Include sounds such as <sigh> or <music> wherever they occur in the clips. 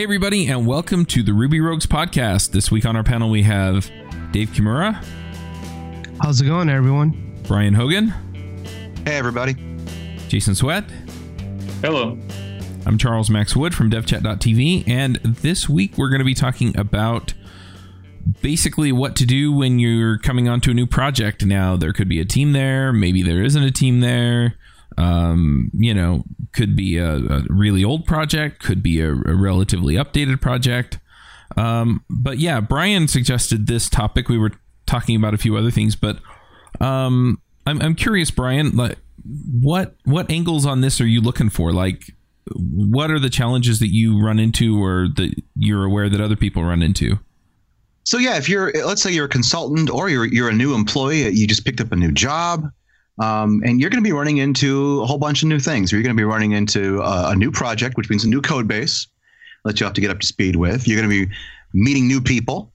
Hey, everybody, and welcome to the Ruby Rogues podcast. This week on our panel, we have Dave Kimura, How's it going, everyone? Brian Hogan, Hey, everybody. Jason Swett. Hello. I'm Charles Max Wood from devchat.tv, and this week we're going to be talking about basically what to do when you're coming onto a new project. Now, there could be a team there, maybe there isn't a team there. Um, you know, could be a, a really old project, could be a, a relatively updated project. Um, but yeah, Brian suggested this topic. We were talking about a few other things, but um, I'm, I'm curious, Brian, like what what angles on this are you looking for? Like, what are the challenges that you run into, or that you're aware that other people run into? So yeah, if you're let's say you're a consultant or you're you're a new employee, you just picked up a new job, um, and you're going to be running into a whole bunch of new things. You're going to be running into a, a new project, which means a new code base that you have to get up to speed with. You're going to be meeting new people.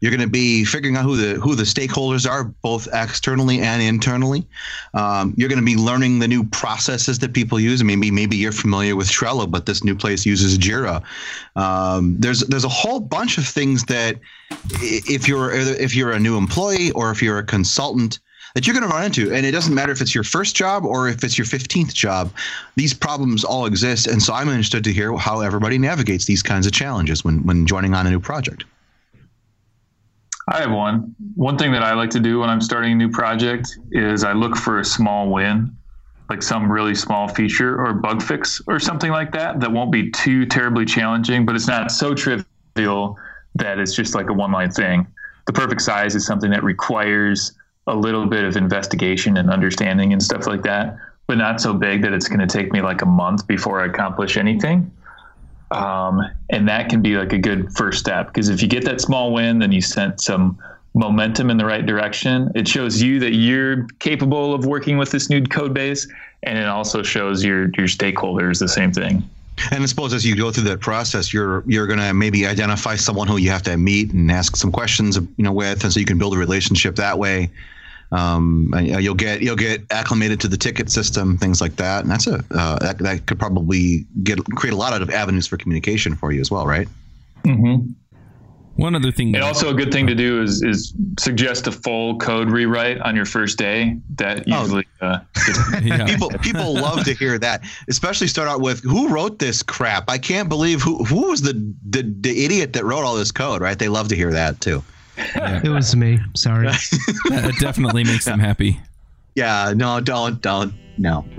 You're going to be figuring out who the who the stakeholders are, both externally and internally. Um, you're going to be learning the new processes that people use. Maybe maybe you're familiar with Trello, but this new place uses Jira. Um, there's there's a whole bunch of things that if you're if you're a new employee or if you're a consultant that you're going to run into and it doesn't matter if it's your first job or if it's your 15th job these problems all exist and so i'm interested to hear how everybody navigates these kinds of challenges when when joining on a new project I have one. One thing that I like to do when I'm starting a new project is I look for a small win, like some really small feature or bug fix or something like that that won't be too terribly challenging, but it's not so trivial that it's just like a one line thing. The perfect size is something that requires a little bit of investigation and understanding and stuff like that, but not so big that it's going to take me like a month before I accomplish anything. Um, and that can be like a good first step because if you get that small win, then you sent some momentum in the right direction. It shows you that you're capable of working with this new code base, and it also shows your your stakeholders the same thing. and i suppose as you go through that process you're you're going to maybe identify someone who you have to meet and ask some questions you know with and so you can build a relationship that way um, and, you'll get you'll get acclimated to the ticket system, things like that, and that's a uh, that, that could probably get create a lot of avenues for communication for you as well, right? Mm-hmm. One other thing. And also a good thing to do is is suggest a full code rewrite on your first day. That Oh. usually uh, <laughs> yeah. People people love to hear that, especially start out with who wrote this crap. I can't believe who who was the the, the idiot that wrote all this code, right? They love to hear that too. It was me. Sorry. <laughs> that definitely makes them happy. Yeah, no, don't don't no. <laughs>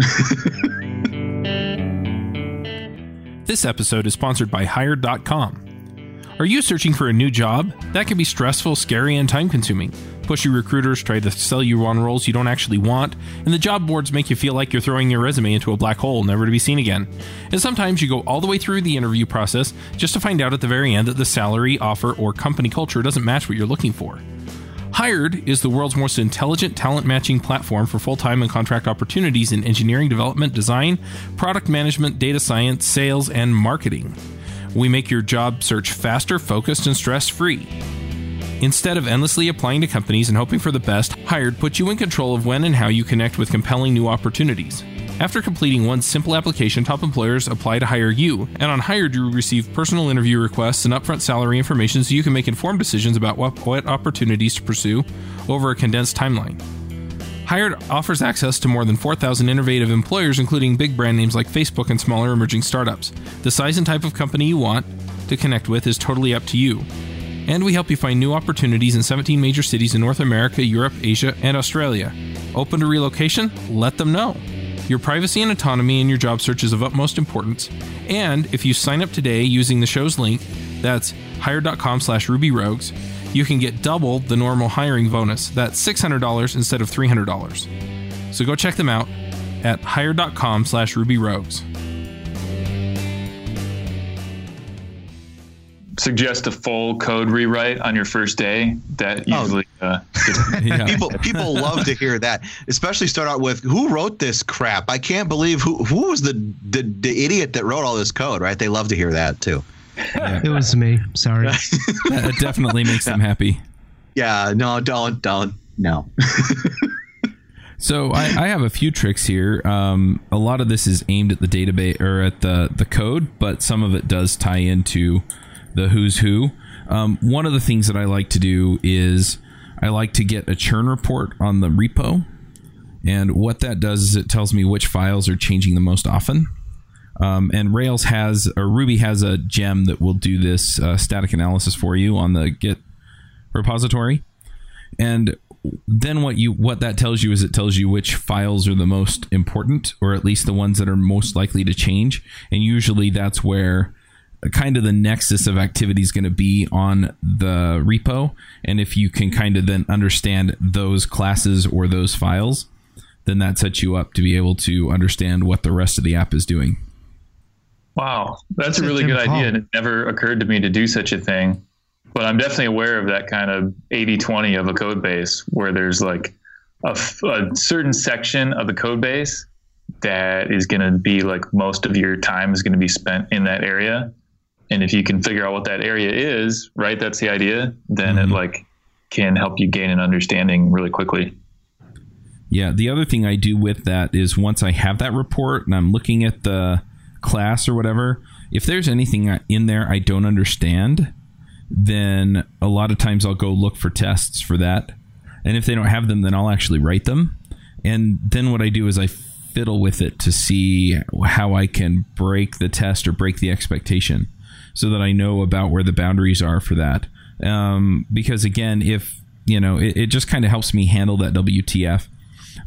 This episode is sponsored by Hired.com. Are you searching for a new job? That can be stressful, scary, and time consuming. Pushy recruiters try to sell you on roles you don't actually want, and the job boards make you feel like you're throwing your resume into a black hole, never to be seen again. And sometimes you go all the way through the interview process just to find out at the very end that the salary, offer, or company culture doesn't match what you're looking for. Hired is the world's most intelligent talent matching platform for full time and contract opportunities in engineering, development, design, product management, data science, sales, and marketing. We make your job search faster, focused, and stress free. Instead of endlessly applying to companies and hoping for the best, Hired puts you in control of when and how you connect with compelling new opportunities. After completing one simple application, top employers apply to hire you, and on Hired, you receive personal interview requests and upfront salary information so you can make informed decisions about what, what opportunities to pursue over a condensed timeline. Hired offers access to more than 4,000 innovative employers, including big brand names like Facebook and smaller emerging startups. The size and type of company you want to connect with is totally up to you. And we help you find new opportunities in 17 major cities in North America, Europe, Asia, and Australia. Open to relocation? Let them know. Your privacy and autonomy in your job search is of utmost importance. And if you sign up today using the show's link, that's hire.com slash rubyrogues, you can get double the normal hiring bonus. That's $600 instead of $300. So go check them out at hire.com slash rubyrogues. Suggest a full code rewrite on your first day. That Oh. usually uh, <laughs> <laughs> Yeah. people people love to hear that, especially start out with who wrote this crap. I can't believe who who was the the, the idiot that wrote all this code, right? They love to hear that too. It was me. Sorry. <laughs> that definitely makes them happy. Yeah, no, don't don't no. So I, I, have a few tricks here. Um, a lot of this is aimed at the database or at the the code, but some of it does tie into the who's who. Um, one of the things that I like to do is I like to get a churn report on the repo, and what that does is it tells me which files are changing the most often. Um, and Rails has or Ruby has a gem that will do this uh, static analysis for you on the Git repository. And then what you what that tells you is it tells you which files are the most important or at least the ones that are most likely to change and usually that's where kind of the nexus of activity is going to be on the repo and if you can kind of then understand those classes or those files then that sets you up to be able to understand what the rest of the app is doing wow that's a really good idea and it never occurred to me to do such a thing but I'm definitely aware of that kind of 80 20 of a code base where there's like a, a certain section of the code base that is going to be like most of your time is going to be spent in that area. And if you can figure out what that area is, right, that's the idea, then mm-hmm. it like can help you gain an understanding really quickly. Yeah. The other thing I do with that is once I have that report and I'm looking at the class or whatever, if there's anything in there I don't understand, then a lot of times I'll go look for tests for that. And if they don't have them, then I'll actually write them. And then what I do is I fiddle with it to see how I can break the test or break the expectation so that I know about where the boundaries are for that. Um, because again, if you know, it, it just kind of helps me handle that WTF.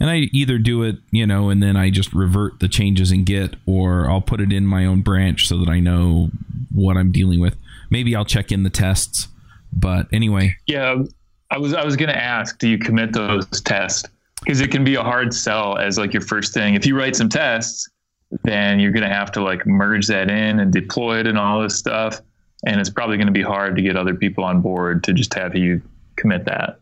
And I either do it, you know, and then I just revert the changes in Git, or I'll put it in my own branch so that I know what I'm dealing with maybe I'll check in the tests. But anyway, yeah, I was I was to ask, do you commit those tests? Because it can be a hard sell as like your first thing. If you write some tests, then you're going to have to like merge that in and deploy it and all this stuff, and it's probably going to be hard to get other people on board to just have you commit that.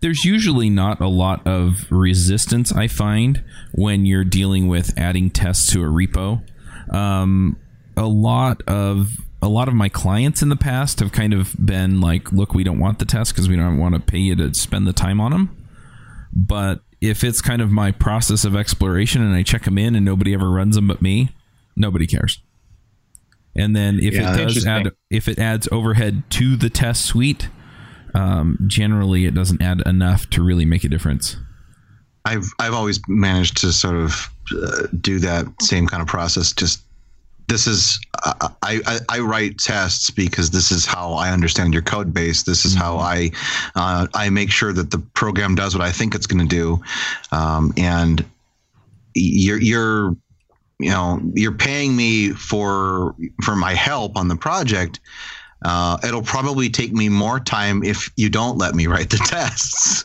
There's usually not a lot of resistance I find when you're dealing with adding tests to a repo. Um, a lot of a lot of my clients in the past have kind of been like, look, we don't want the test because we don't want to pay you to spend the time on them. But if it's kind of my process of exploration and I check them in and nobody ever runs them but me, nobody cares. And then if yeah, it does add, if it adds overhead to the test suite, um, generally it doesn't add enough to really make a difference. I've I've always managed to sort of uh, do that same kind of process, just this is I, I, I write tests because this is how I understand your code base. This is mm-hmm. how I uh, I make sure that the program does what I think it's going to do, um, and you're you're you know you're paying me for for my help on the project. Uh, it'll probably take me more time if you don't let me write the tests.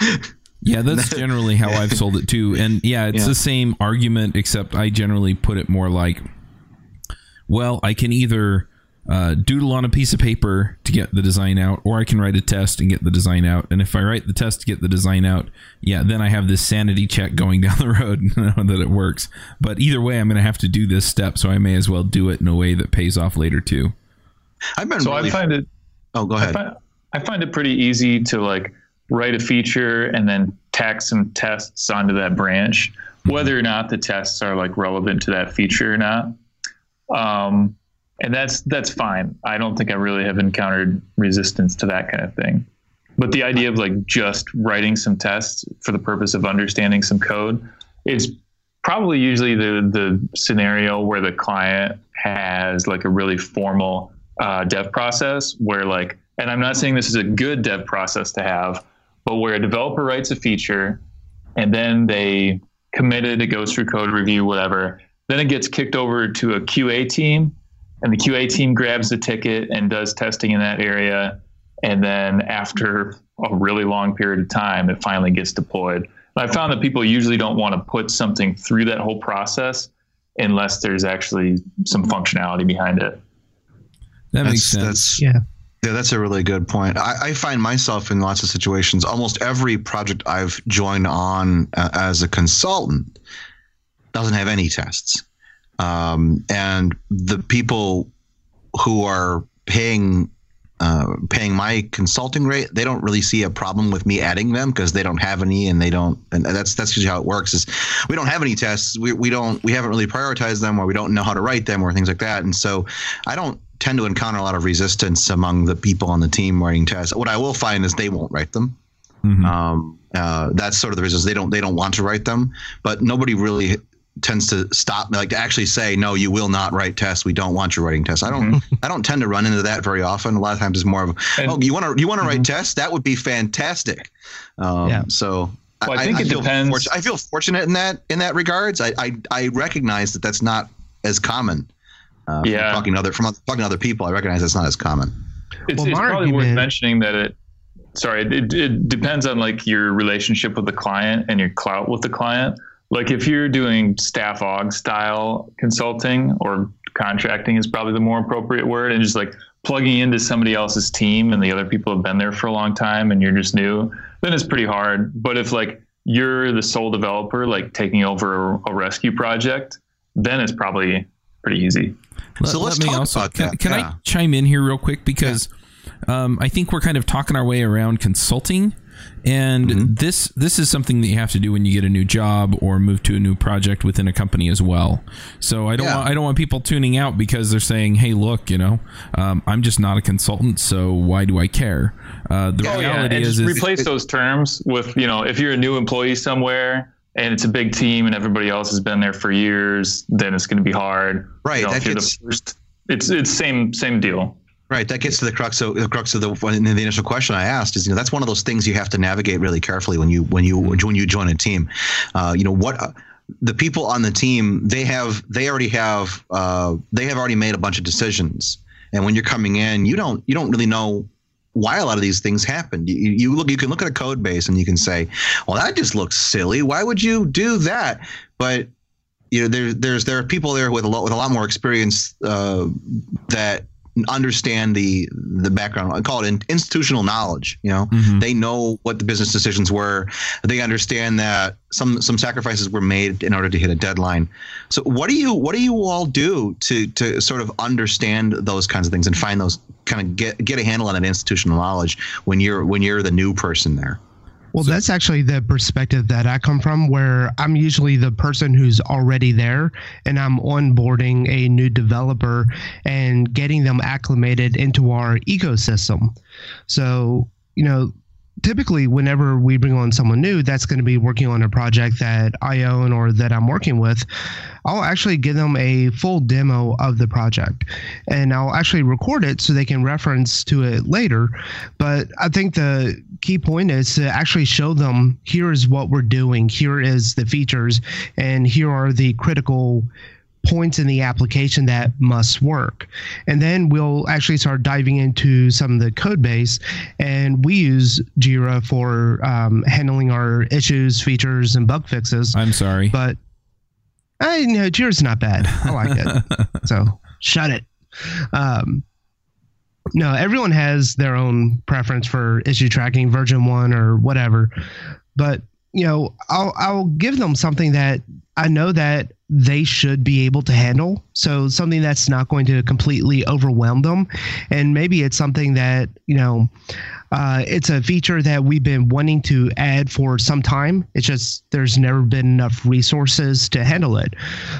<laughs> Yeah, that's generally how I've sold it too. And yeah, it's yeah. the same argument, except I generally put it more like well, I can either uh, doodle on a piece of paper to get the design out, or I can write a test and get the design out. And if I write the test to get the design out, yeah, then I have this sanity check going <laughs> down the road <laughs> that it works. But either way, I'm going to have to do this step, so I may as well do it in a way that pays off later too. I've been so really I find it. Oh, go ahead. I find, I find it pretty easy to like write a feature and then tack some tests onto that branch, whether or not the tests are like relevant to that feature or not. Um, and that's that's fine. I don't think I really have encountered resistance to that kind of thing. But the idea of like just writing some tests for the purpose of understanding some code, it's probably usually the the scenario where the client has like a really formal uh, dev process where like, and I'm not saying this is a good dev process to have, but where a developer writes a feature and then they commit it, it goes through code review, whatever, then it gets kicked over to a QA team, and the QA team grabs the ticket and does testing in that area. And then after a really long period of time, it finally gets deployed. And I found that people usually don't want to put something through that whole process unless there's actually some functionality behind it. That makes sense. yeah. Yeah, that's a really good point. I, I, find myself in lots of situations, almost every project I've joined on uh, as a consultant, doesn't have any tests. Um, and the people who are paying uh, paying my consulting rate, they don't really see a problem with me adding them because they don't have any, and they don't. And that's that's just how it works. Is we don't have any tests. We we don't we haven't really prioritized them, or we don't know how to write them, or things like that. And so I don't tend to encounter a lot of resistance among the people on the team writing tests. What I will find is they won't write them. Mm-hmm. Um, uh, that's sort of the reasons they don't they don't want to write them. But nobody really tends to stop me like to actually say no you will not write tests we don't want your writing tests i don't mm-hmm. i don't tend to run into that very often a lot of times it's more of and, oh you want to you want to mm-hmm. write tests that would be fantastic um, yeah. so well, I, think I, it I depends. I feel fortunate in that in that regards. I, I, I recognize that that's not as common. Uh, yeah. From talking to other from talking to other people, I recognize that's not as common. It's, well, it's probably worth mentioning that it. Sorry, it, it depends on like your relationship with the client and your clout with the client like if you're doing staff aug style consulting or contracting is probably the more appropriate word and just like plugging into somebody else's team and the other people have been there for a long time and you're just new then it's pretty hard. But if like you're the sole developer like taking over a, a rescue project then it's probably pretty easy. Let, so let's let me also can, can yeah. i chime in here real quick? Because yeah. um, i think we're kind of talking our way around consulting and mm-hmm. this this is something that you have to do when you get a new job or move to a new project within a company as well. So I don't yeah. want, I don't want people tuning out because they're saying, "Hey, look, you know, um, I'm just not a consultant, so why do I care?" Uh, the oh, reality yeah. is, is replace those terms with you know, if you're a new employee somewhere and it's a big team and everybody else has been there for years, then it's going to be hard. Right. You know, that gets, first, it's it's same same deal. Right. That gets to the crux of the crux of the the initial question I asked is you know that's one of those things you have to navigate really carefully when you when you when you join a team. Uh, you know what. Uh, the people on the team they have they already have uh, they have already made a bunch of decisions and when you're coming in you don't you don't really know why a lot of these things happen. You, you, look, you can look at a code base and you can say, "Well, that just looks silly. Why would you do that?" But you know, there, there's there are people there with a lot with a lot more experience uh, that understand the the background. I call it institutional knowledge. You know, mm-hmm. they know what the business decisions were. They understand that some some sacrifices were made in order to hit a deadline. So, what do you what do you all do to to sort of understand those kinds of things and find those kind of get get a handle on that institutional knowledge when you're when you're the new person there? Well, so, that's actually the perspective that I come from, where I'm usually the person who's already there and I'm onboarding a new developer and getting them acclimated into our ecosystem. So, you know, typically whenever we bring on someone new that's going to be working on a project that I own or that I'm working with, I'll actually give them a full demo of the project and I'll actually record it so they can reference to it later. But I think the key point is to actually show them here is what we're doing, here is the features, and here are the critical points in the application that must work. And then we'll actually start diving into some of the code base. And we use Jira for um, handling our issues, features, and bug fixes. I'm sorry. But I know Jira's not bad. I like it. <laughs> so shut it. Um, no, everyone has their own preference for issue tracking, VersionOne or whatever. But you know, I'll I'll give them something that I know that they should be able to handle. So something that's not going to completely overwhelm them, and maybe it's something that you know, uh, it's a feature that we've been wanting to add for some time. It's just there's never been enough resources to handle it.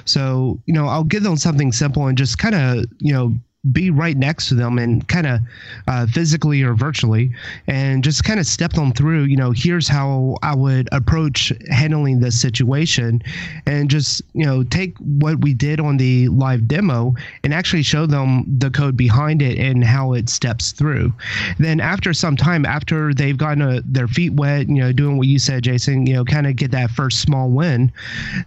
So you know, I'll give them something simple and just kind of you know be right next to them and kind of uh, physically or virtually and just kind of step them through you know here's how i would approach handling this situation and just you know take what we did on the live demo and actually show them the code behind it and how it steps through. Then after some time after they've gotten a, their feet wet you know doing what you said jason you know kind of get that first small win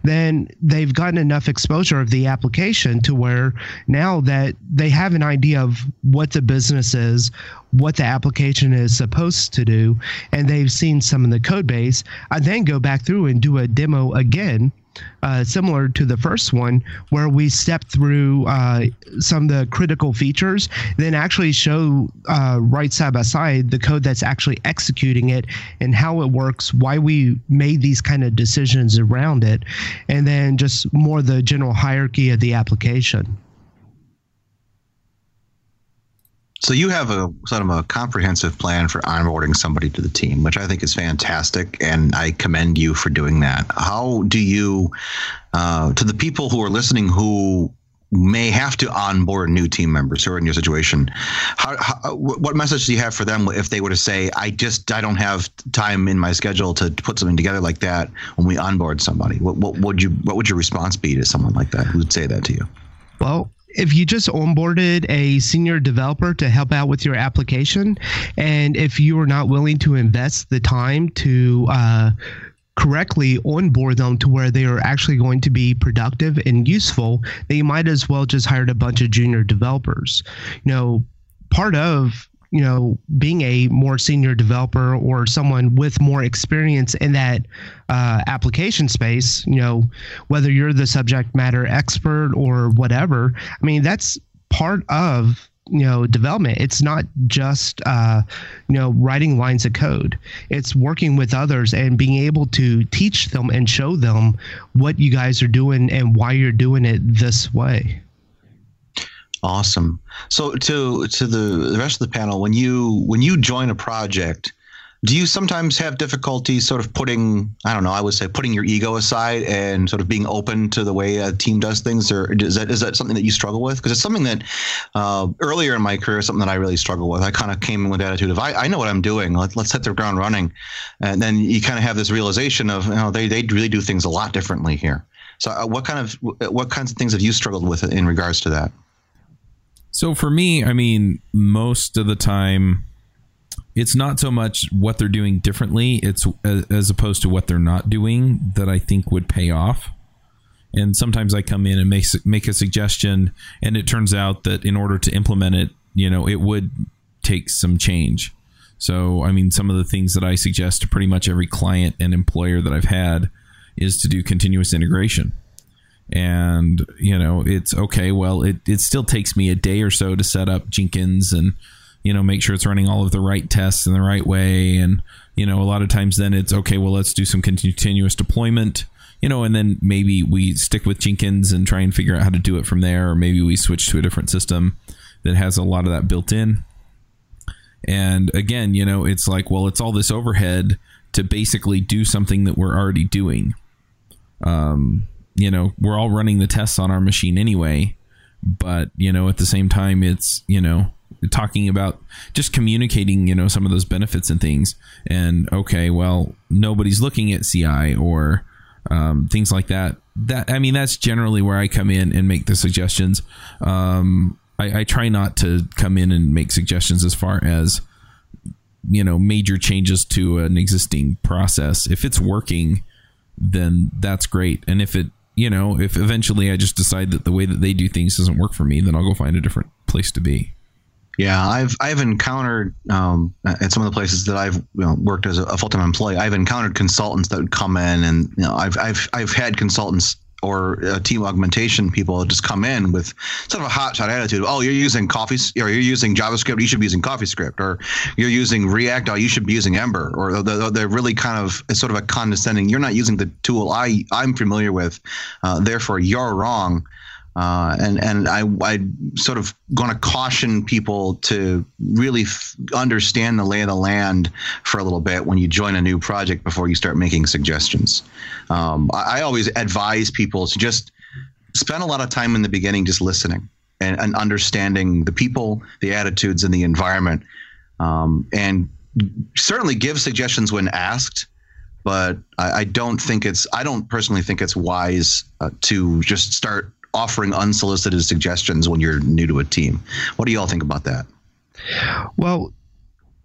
then they've gotten enough exposure of the application to where now that they have have an idea of what the business is, what the application is supposed to do, and they've seen some of the code base, I then go back through and do a demo again. Uh, similar to the first one, where we step through uh, some of the critical features, then actually show uh, right side by side the code that's actually executing it and how it works, why we made these kind of decisions around it, and then just more the general hierarchy of the application. So you have a sort of a comprehensive plan for onboarding somebody to the team, which I think is fantastic, and I commend you for doing that. How do you, uh, to the people who are listening who may have to onboard new team members who are in your situation, how, how, what message do you have for them if they were to say, "I just I don't have time in my schedule to put something together like that when we onboard somebody"? What, what would you what would your response be to someone like that who would say that to you? Well, if you just onboarded a senior developer to help out with your application, and if you are not willing to invest the time to uh, correctly onboard them to where they are actually going to be productive and useful, then you might as well just hire a bunch of junior developers. You know, part of you know, being a more senior developer or someone with more experience in that uh, application space, you know, whether you're the subject matter expert or whatever, I mean, that's part of you know development. It's not just uh, you know writing lines of code. It's working with others and being able to teach them and show them what you guys are doing and why you're doing it this way Awesome. So to to the, the rest of the panel, when you when you join a project, do you sometimes have difficulty sort of putting I don't know I would say putting your ego aside and sort of being open to the way a team does things, or is that is that something that you struggle with? Because it's something that uh, earlier in my career, something that I really struggle with. I kind of came in with the attitude of I, I know what I'm doing. Let, let's hit the ground running, and then you kind of have this realization of you know they they really do things a lot differently here. So uh, what kind of what kinds of things have you struggled with in regards to that? So for me, I mean, most of the time, it's not so much what they're doing differently; it's as opposed to what they're not doing that I think would pay off. And sometimes I come in and make make a suggestion, and it turns out that in order to implement it, you know, it would take some change. So, I mean, some of the things that I suggest to pretty much every client and employer that I've had is to do continuous integration and you know it's okay. Well it, it still takes me a day or so to set up jenkins and you know make sure it's running all of the right tests in the right way. And you know a lot of times then it's okay well let's do some continuous deployment you know and then maybe we stick with jenkins and try and figure out how to do it from there. Or maybe we switch to a different system that has a lot of that built in. And again you know it's like well it's all this overhead to basically do something that we're already doing. Um you know, we're all running the tests on our machine anyway. But, you know, at the same time, it's, you know, talking about just communicating, you know, some of those benefits and things. And, okay, well, nobody's looking at CI or um, things like that. That, I mean, that's generally where I come in and make the suggestions. Um, I, I try not to come in and make suggestions as far as, you know, major changes to an existing process. If it's working, then that's great. And if it you know, if eventually I just decide that the way that they do things doesn't work for me, then I'll go find a different place to be. Yeah, I've I've encountered um, at some of the places that I've you know, worked as a full time employee. I've encountered consultants that would come in, and you know, I've I've I've had consultants or uh, team augmentation people just come in with sort of a hotshot attitude. Oh, you're using Coffee, or you're using JavaScript. You should be using CoffeeScript, or you're using React. Oh, you should be using Ember. Or they're really kind of sort of a condescending. You're not using the tool I I'm familiar with, uh, therefore you're wrong. Uh, and and I I sort of going to caution people to really f- understand the lay of the land for a little bit when you join a new project before you start making suggestions. Um, I, I, always advise people to just spend a lot of time in the beginning just listening and, and understanding the people, the attitudes, and the environment, um, and certainly give suggestions when asked but I, I, don't think it's I don't personally think it's wise uh, to just start offering unsolicited suggestions when you're new to a team. What do y'all think about that? Well,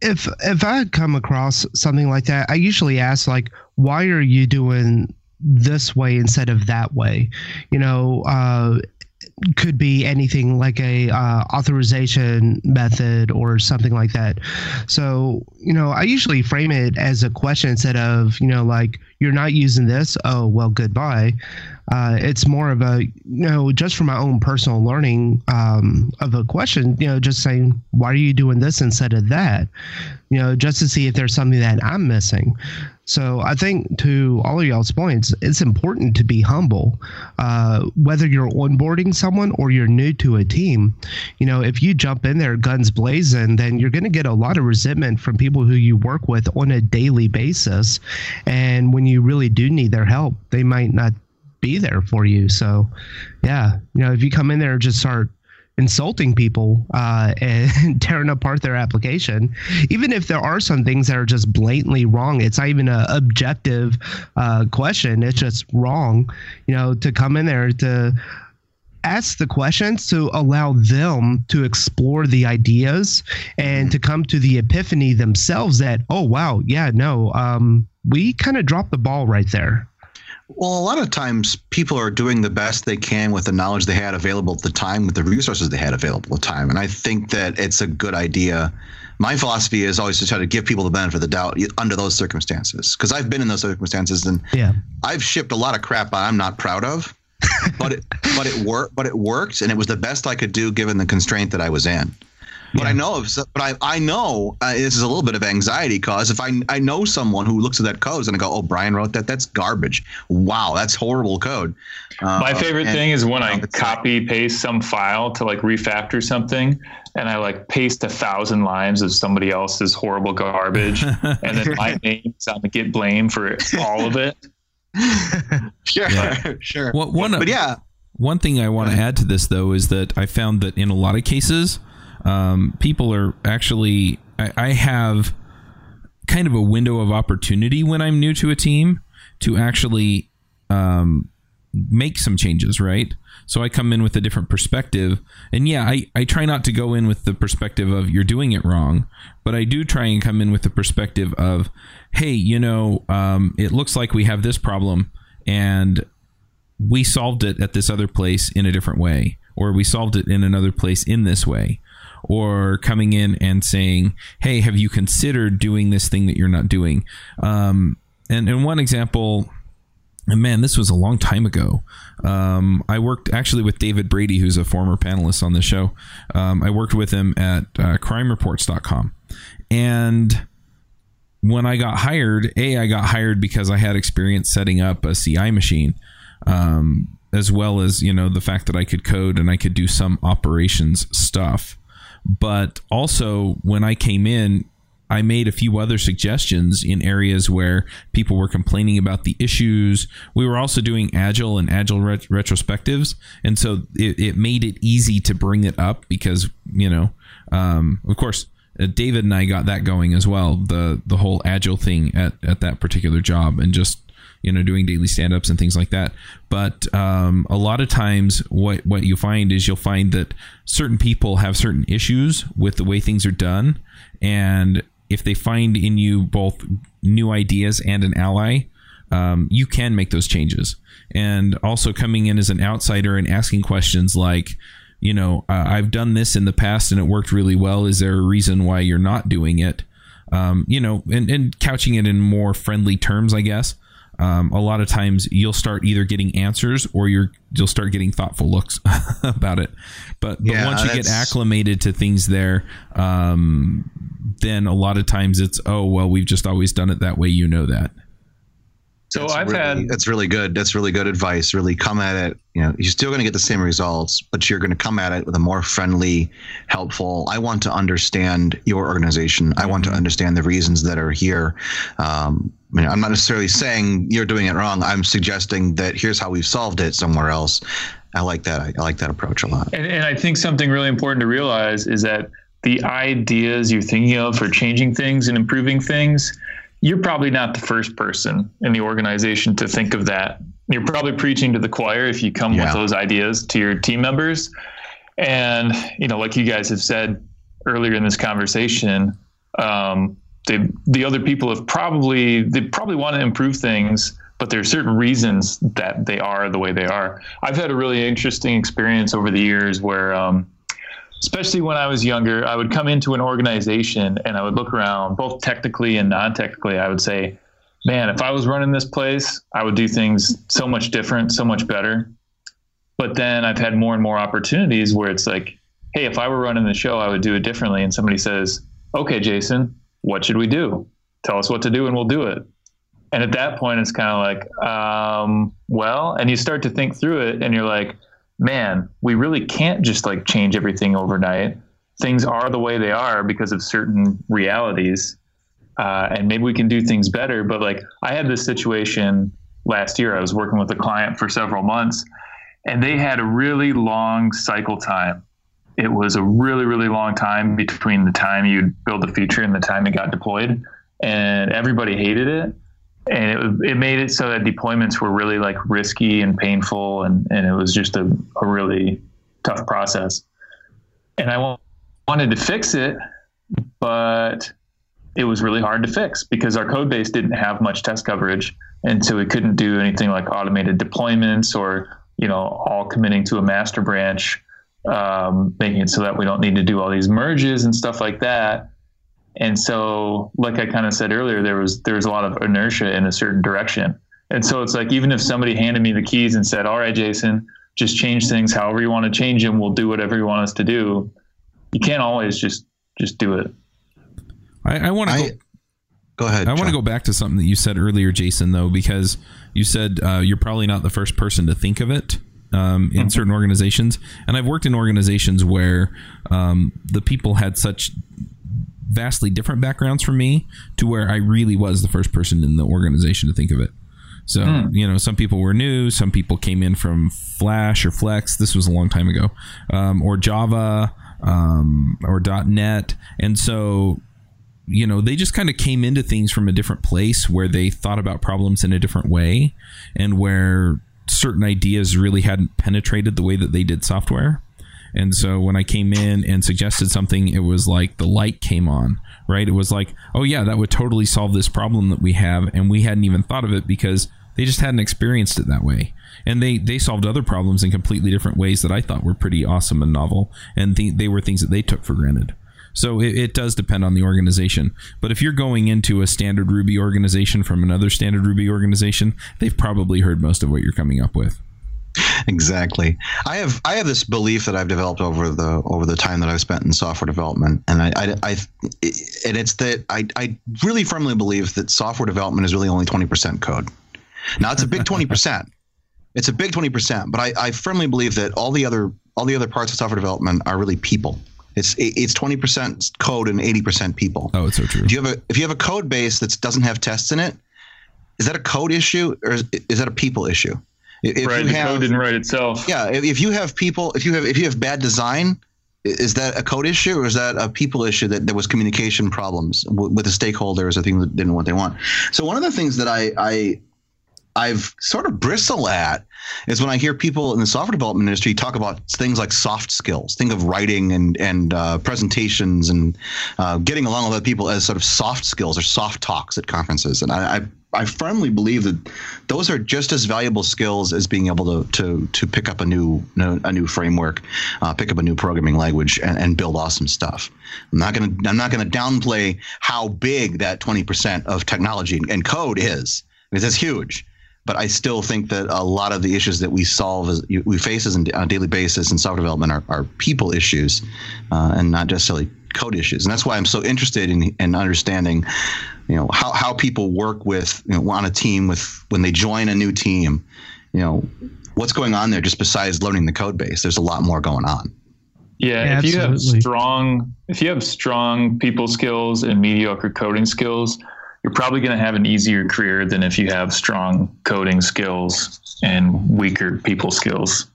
if if I come across something like that, I usually ask like, why are you doing this way instead of that way? You know, uh, could be anything like a uh, authorization method or something like that. So, you know, I usually frame it as a question instead of, you know, like you're not using this. Oh, well, goodbye. Uh, it's more of a, you know, just for my own personal learning um, of a question, you know, just saying, why are you doing this instead of that? You know, just to see if there's something that I'm missing. So I think to all of y'all's points, it's important to be humble. Uh, whether you're onboarding someone or you're new to a team, you know, if you jump in there guns blazing, then you're going to get a lot of resentment from people who you work with on a daily basis. And when you really do need their help, they might not be there for you. So, yeah, you know, if you come in there and just start insulting people uh, <laughs> and tearing apart their application, even if there are some things that are just blatantly wrong, it's not even an objective uh, question. It's just wrong, you know, to come in there to ask the questions to allow them to explore the ideas and to come to the epiphany themselves that, oh, wow, yeah, no, um, we kind of dropped the ball right there. Well, a lot of times people are doing the best they can with the knowledge they had available at the time, with the resources they had available at the time. And I think that it's a good idea. My philosophy is always to try to give people the benefit of the doubt under those circumstances. Because I've been in those circumstances and yeah. I've shipped a lot of crap I'm not proud of. but it but it worked but it worked and it was the best I could do given the constraint that I was in. But yeah. I know, if, but I, I know uh, this is a little bit of anxiety cause if I, I know someone who looks at that code and I go, oh, Brian wrote that. That's garbage. Wow, that's horrible code. Uh, My favorite and, thing is when I copy like, paste some file to like refactor something, and I like paste a thousand lines of somebody else's horrible garbage, <laughs> and then my name's on the git blame for all of it. <laughs> sure, yeah. sure. Well, one, but yeah. One thing I want to add to this though is that I found that in a lot of cases um, people are actually I, I have kind of a window of opportunity when I'm new to a team to actually um, make some changes, right? So I come in with a different perspective. And yeah, I, I try not to go in with the perspective of you're doing it wrong, but I do try and come in with the perspective of, hey, you know, um, it looks like we have this problem and we solved it at this other place in a different way, or we solved it in another place in this way or coming in and saying, "Hey, have you considered doing this thing that you're not doing?" Um, and and one example. And man, this was a long time ago. Um, I worked actually with David Brady, who's a former panelist on the show. Um, I worked with him at uh, crimereports.com. And when I got hired, A, I got hired because I had experience setting up a CI machine. Um, as well as you know the fact that I could code and I could do some operations stuff. But also, when I came in, I made a few other suggestions in areas where people were complaining about the issues. We were also doing agile and agile ret- retrospectives, and so it, it, made it easy to bring it up because you know, um, of course, uh, David and I got that going as well. The the whole agile thing at at that particular job, and just you know doing daily stand-ups and things like that. But um, a lot of times what what you find is you'll find that certain people have certain issues with the way things are done. And if they find in you both new ideas and an ally um, you can make those changes. And also coming in as an outsider and asking questions like you know uh, i've done this in the past and it worked really well. Is there a reason why you're not doing it? Um, you know, and, and couching it in more friendly terms, I guess um, a lot of times you'll start either getting answers or you're you'll start getting thoughtful looks <laughs> about it. But, but yeah, once you get acclimated to things there, um, then a lot of times it's oh well we've just always done it that way. You know that. So that's I've really, had that's really good. That's really good advice. Really come at it. You know, you're still going to get the same results, but you're going to come at it with a more friendly, helpful. I want to understand your organization. I want to mm-hmm. understand the reasons that are here. Um, I mean, I'm not necessarily saying you're doing it wrong. I'm suggesting that here's how we've solved it somewhere else. I like that. I, I like that approach a lot. And, and I think something really important to realize is that the ideas you're thinking of for changing things and improving things you're probably not the first person in the organization to think of that. You're probably preaching to the choir if you come yeah. with those ideas to your team members. And, you know, like you guys have said earlier in this conversation, um, they, the other people have probably, they probably want to improve things, but there are certain reasons that they are the way they are. I've had a really interesting experience over the years where, um, especially when I was younger, I would come into an organization and I would look around, both technically and non technically. I would say, man, if I was running this place, I would do things so much different, so much better. But then I've had more and more opportunities where it's like, hey, if I were running the show, I would do it differently. And somebody says, okay, Jason, what should we do? Tell us what to do and we'll do it. And at that point, it's kind of like, um, well, and you start to think through it and you're like, man, we really can't just like change everything overnight. Things are the way they are because of certain realities. Uh, and maybe we can do things better. But like, I had this situation last year. I was working with a client for several months and they had a really long cycle time. It was a really, really long time between the time you build the feature and the time it got deployed. And everybody hated it. And it, it made it so that deployments were really like risky and painful. And, and it was just a, a really tough process. And i wanted to fix it but it was really hard to fix because our code base didn't have much test coverage. And so we couldn't do anything like automated deployments or you know all committing to a master branch um, making it so that we don't need to do all these merges and stuff like that and so, like I kind of said earlier, there was there was a lot of inertia in a certain direction. And so it's like even if somebody handed me the keys and said, "All right, Jason, just change things however you want to change them. We'll do whatever you want us to do." You can't always just just do it. I, I want to go. Go ahead. I want to go back to something that you said earlier, Jason, though, because you said uh, you're probably not the first person to think of it um, in mm-hmm. certain organizations. And I've worked in organizations where um, the people had such vastly different backgrounds from me to where I really was the first person in the organization to think of it. So, mm. you know, some people were new, some people came in from Flash or Flex. This was a long time ago, um, or Java um, or .NET, and so you know they just kind of came into things from a different place where they thought about problems in a different way, and where certain ideas really hadn't penetrated the way that they did software. And so when I came in and suggested something, it was like the light came on, right? It was like, oh, yeah, that would totally solve this problem that we have. And we hadn't even thought of it because they just hadn't experienced it that way. And they, they solved other problems in completely different ways that I thought were pretty awesome and novel. And th- they were things that they took for granted. So it, it, does depend on the organization. But if you're going into a standard Ruby organization from another standard Ruby organization, they've probably heard most of what you're coming up with exactly. I have I have this belief that I've developed over the over the time that I've spent in software development, and I, I, I and it's that I, I really firmly believe that software development is really only twenty percent code. Now it's a big twenty percent. <laughs> It's a big twenty percent, but I, I firmly believe that all the other all the other parts of software development are really people. It's it's twenty percent code and eighty percent people. Oh, it's so true. Do you have a if you have a code base that doesn't have tests in it, is that a code issue or is, is that a people issue? If right, the have, code didn't write itself. Yeah, if, if you have people, if you have if you have bad design, is that a code issue or is that a people issue that there was communication problems with the stakeholders or things that didn't want they want? So one of the things that I, I I've sort of bristle at is when I hear people in the software development industry talk about things like soft skills, think of writing and and uh, presentations and uh, getting along with other people as sort of soft skills or soft talks at conferences. And I, I I firmly believe that those are just as valuable skills as being able to to to pick up a new a new framework, uh, pick up a new programming language, and, and build awesome stuff. I'm not gonna I'm not gonna downplay how big that 20% of technology and code is because it's huge. But I still think that a lot of the issues that we solve, as, we face as on a daily basis in software development, are, are people issues, uh, and not necessarily code issues. And that's why I'm so interested in, in understanding you know how, how people work with you know, on a team with when they join a new team you know what's going on there just besides learning the code base? There's a lot more going on. Yeah, yeah if you have strong if you have strong people skills and mediocre coding skills you're probably going to have an easier career than if you have strong coding skills and weaker people skills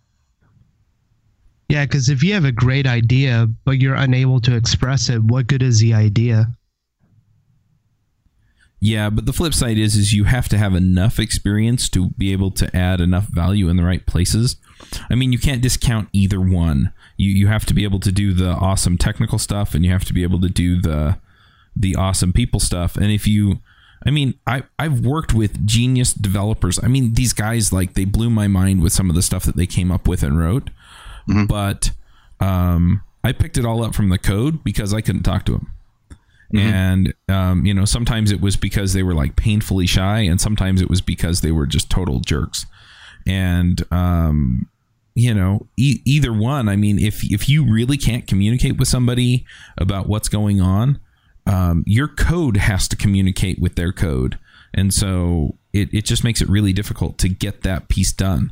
yeah, because if you have a great idea but you're unable to express it, what good is the idea? Yeah, but the flip side is is you have to have enough experience to be able to add enough value in the right places. I mean, you can't discount either one. You you have to be able to do the awesome technical stuff and you have to be able to do the the awesome people stuff. And if you I mean, I I've worked with genius developers. I mean, these guys like they blew my mind with some of the stuff that they came up with and wrote. Mm-hmm. But um I picked it all up from the code because I couldn't talk to them Mm-hmm. And um, you know, sometimes it was because they were like painfully shy, and sometimes it was because they were just total jerks. And um, you know, e- either one. I mean, if if you really can't communicate with somebody about what's going on, um, your code has to communicate with their code, and so it it just makes it really difficult to get that piece done.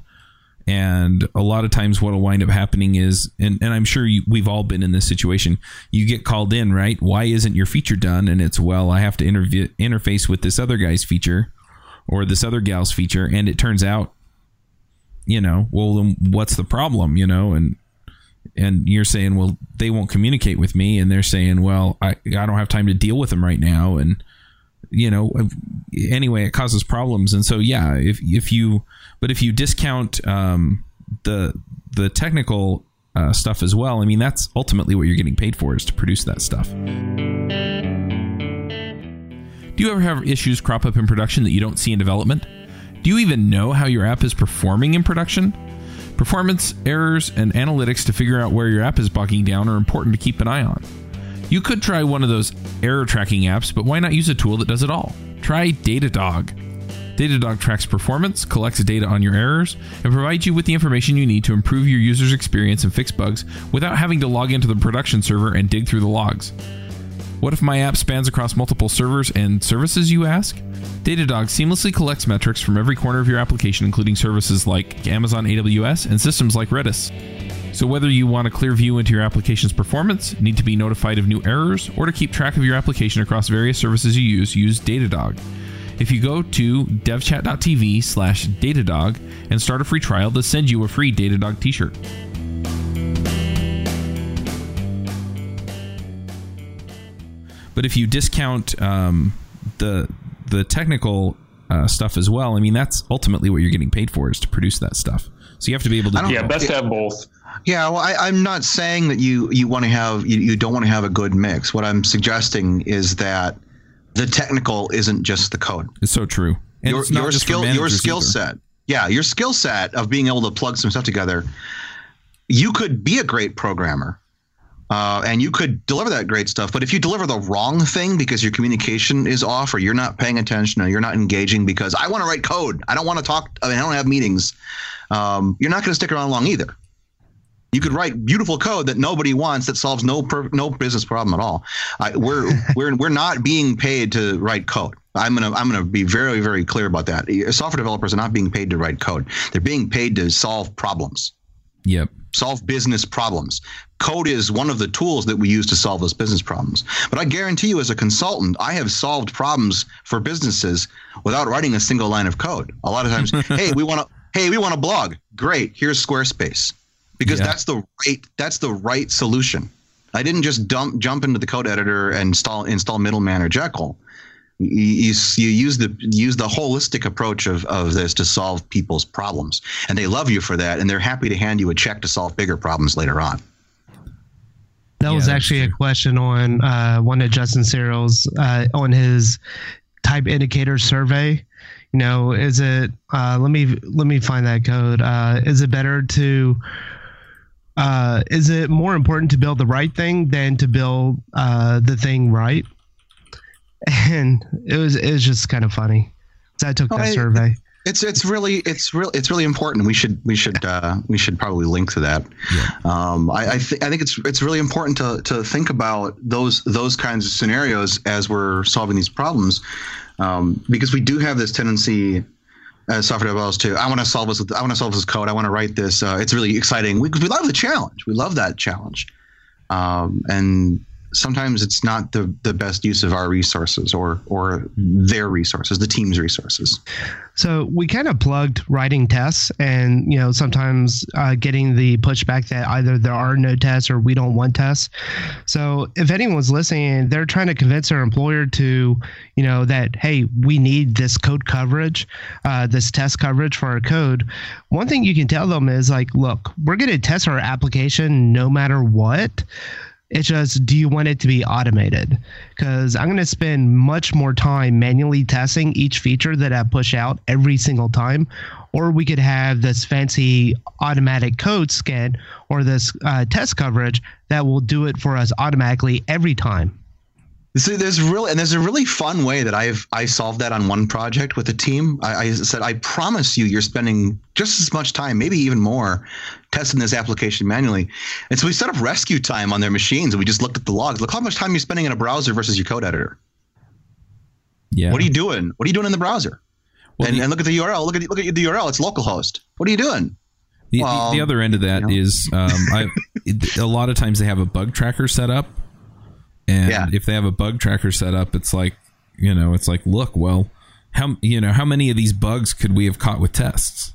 And a lot of times, what will wind up happening is, and, and I'm sure you, we've all been in this situation. You get called in, right? Why isn't your feature done? And it's, well, I have to interv- interface with this other guy's feature or this other gal's feature. And it turns out, you know, well, then what's the problem, you know? And, and you're saying, well, they won't communicate with me. And they're saying, well, I, I don't have time to deal with them right now. And, you know, anyway, it causes problems. And so, yeah, if, if you, but if you discount um, the the technical uh, stuff as well, I mean that's ultimately what you're getting paid for is to produce that stuff. Do you ever have issues crop up in production that you don't see in development? Do you even know how your app is performing in production? Performance, errors, and analytics to figure out where your app is bogging down are important to keep an eye on. You could try one of those error tracking apps, but why not use a tool that does it all? Try Datadog. Datadog tracks performance, collects data on your errors, and provides you with the information you need to improve your user's experience and fix bugs without having to log into the production server and dig through the logs. What if my app spans across multiple servers and services, you ask? Datadog seamlessly collects metrics from every corner of your application, including services like Amazon AWS and systems like Redis. So, whether you want a clear view into your application's performance, need to be notified of new errors, or to keep track of your application across various services you use, use Datadog. If you go to devchat.tv slash Datadog and start a free trial, they'll send you a free Datadog t shirt. But if you discount um, the the technical uh, stuff as well, I mean that's ultimately what you're getting paid for is to produce that stuff. So you have to be able to. Yeah, best to have both. Yeah, well, I, am not saying that you you want to have you, you don't want to have a good mix. What I'm suggesting is that the technical isn't just the code. It's so true. And your your skill your skill set. Yeah, your skill set of being able to plug some stuff together. You could be a great programmer. Uh, and you could deliver that great stuff, but if you deliver the wrong thing because your communication is off, or you're not paying attention, or you're not engaging because I want to write code, I don't want to talk, I mean, I don't have meetings, um, you're not going to stick around long either. You could write beautiful code that nobody wants that solves no per, no business problem at all. we're <laughs> we're we're not being paid to write code. I'm gonna I'm gonna be very very clear about that. Software developers are not being paid to write code. They're being paid to solve problems. Yep. Solve business problems. Code is one of the tools that we use to solve those business problems. But I guarantee you, as a consultant, I have solved problems for businesses without writing a single line of code. A lot of times, <laughs> hey, we want to hey, we want a blog. Great. Here's Squarespace because yeah. that's the right that's the right solution. I didn't just dump jump into the code editor and install install Middleman or Jekyll. You, you, you, use the use the holistic approach of, of this to solve people's problems, and they love you for that, and they're happy to hand you a check to solve bigger problems later on. That yeah, was actually a question on uh, one of Justin Searls uh, on his type indicator survey. You know, is it? Uh, let me let me find that code. Uh, is it better to uh, is it more important to build the right thing than to build uh, the thing right? And it was it was just kind of funny. So I took that I, survey. It's it's really it's real it's really important. We should we should uh, we should probably link to that. Yeah. Um, I I, th- I think it's it's really important to to think about those those kinds of scenarios as we're solving these problems, um, because we do have this tendency as software developers too. I want to solve this. I want to solve this code. I want to write this. Uh, it's really exciting because we, we, love the challenge. We love that challenge, um, and sometimes it's not the the best use of our resources or or their resources, the team's resources. So we kind of plugged writing tests, and you know sometimes uh, getting the pushback that either there are no tests or we don't want tests. So if anyone's listening, they're trying to convince their employer to, you know, that hey, we need this code coverage, uh, this test coverage for our code. One thing you can tell them is like, look, we're going to test our application no matter what it's just, do you want it to be automated? Because I'm going to spend much more time manually testing each feature that I push out every single time. Or we could have this fancy automatic code scan or this uh, test coverage that will do it for us automatically every time. So there's really and there's a really fun way that I've I solved that on one project with a team. I, I, said I promise you, you're spending just as much time, maybe even more, testing this application manually. And so we set up RescueTime on their machines, and we just looked at the logs. Look how much time you're spending in a browser versus your code editor. Yeah. What are you doing? What are you doing in the browser? Well, and, the, and, look at the URL. Look at look at the URL. It's localhost. What are you doing? The, well, the, the other end of that you know. is um, I, <laughs> a lot of times they have a bug tracker set up and yeah. if they have a bug tracker set up, it's like, you know, it's like, look, well, how you know how many of these bugs could we have caught with tests?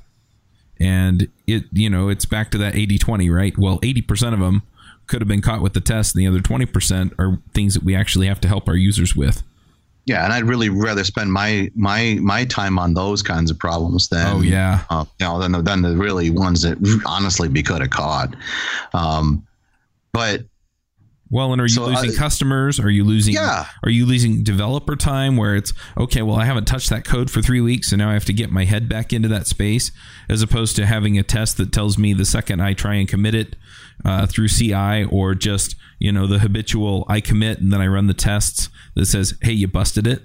And it, you know, it's back to that 80-20, right? Well, 80% of them could have been caught with the test, and the other 20% are things that we actually have to help our users with. Yeah, and I'd really rather spend my my my time on those kinds of problems than oh yeah, uh, you know, than the, than the really ones that honestly we could have caught. Um, but well, and are you so, losing uh, customers? Are you losing? Yeah. Are you losing developer time where it's okay? Well, I haven't touched that code for three weeks, so now I have to get my head back into that space, as opposed to having a test that tells me the second I try and commit it uh, through CI, or just you know the habitual I commit and then I run the tests that says, "Hey, you busted it."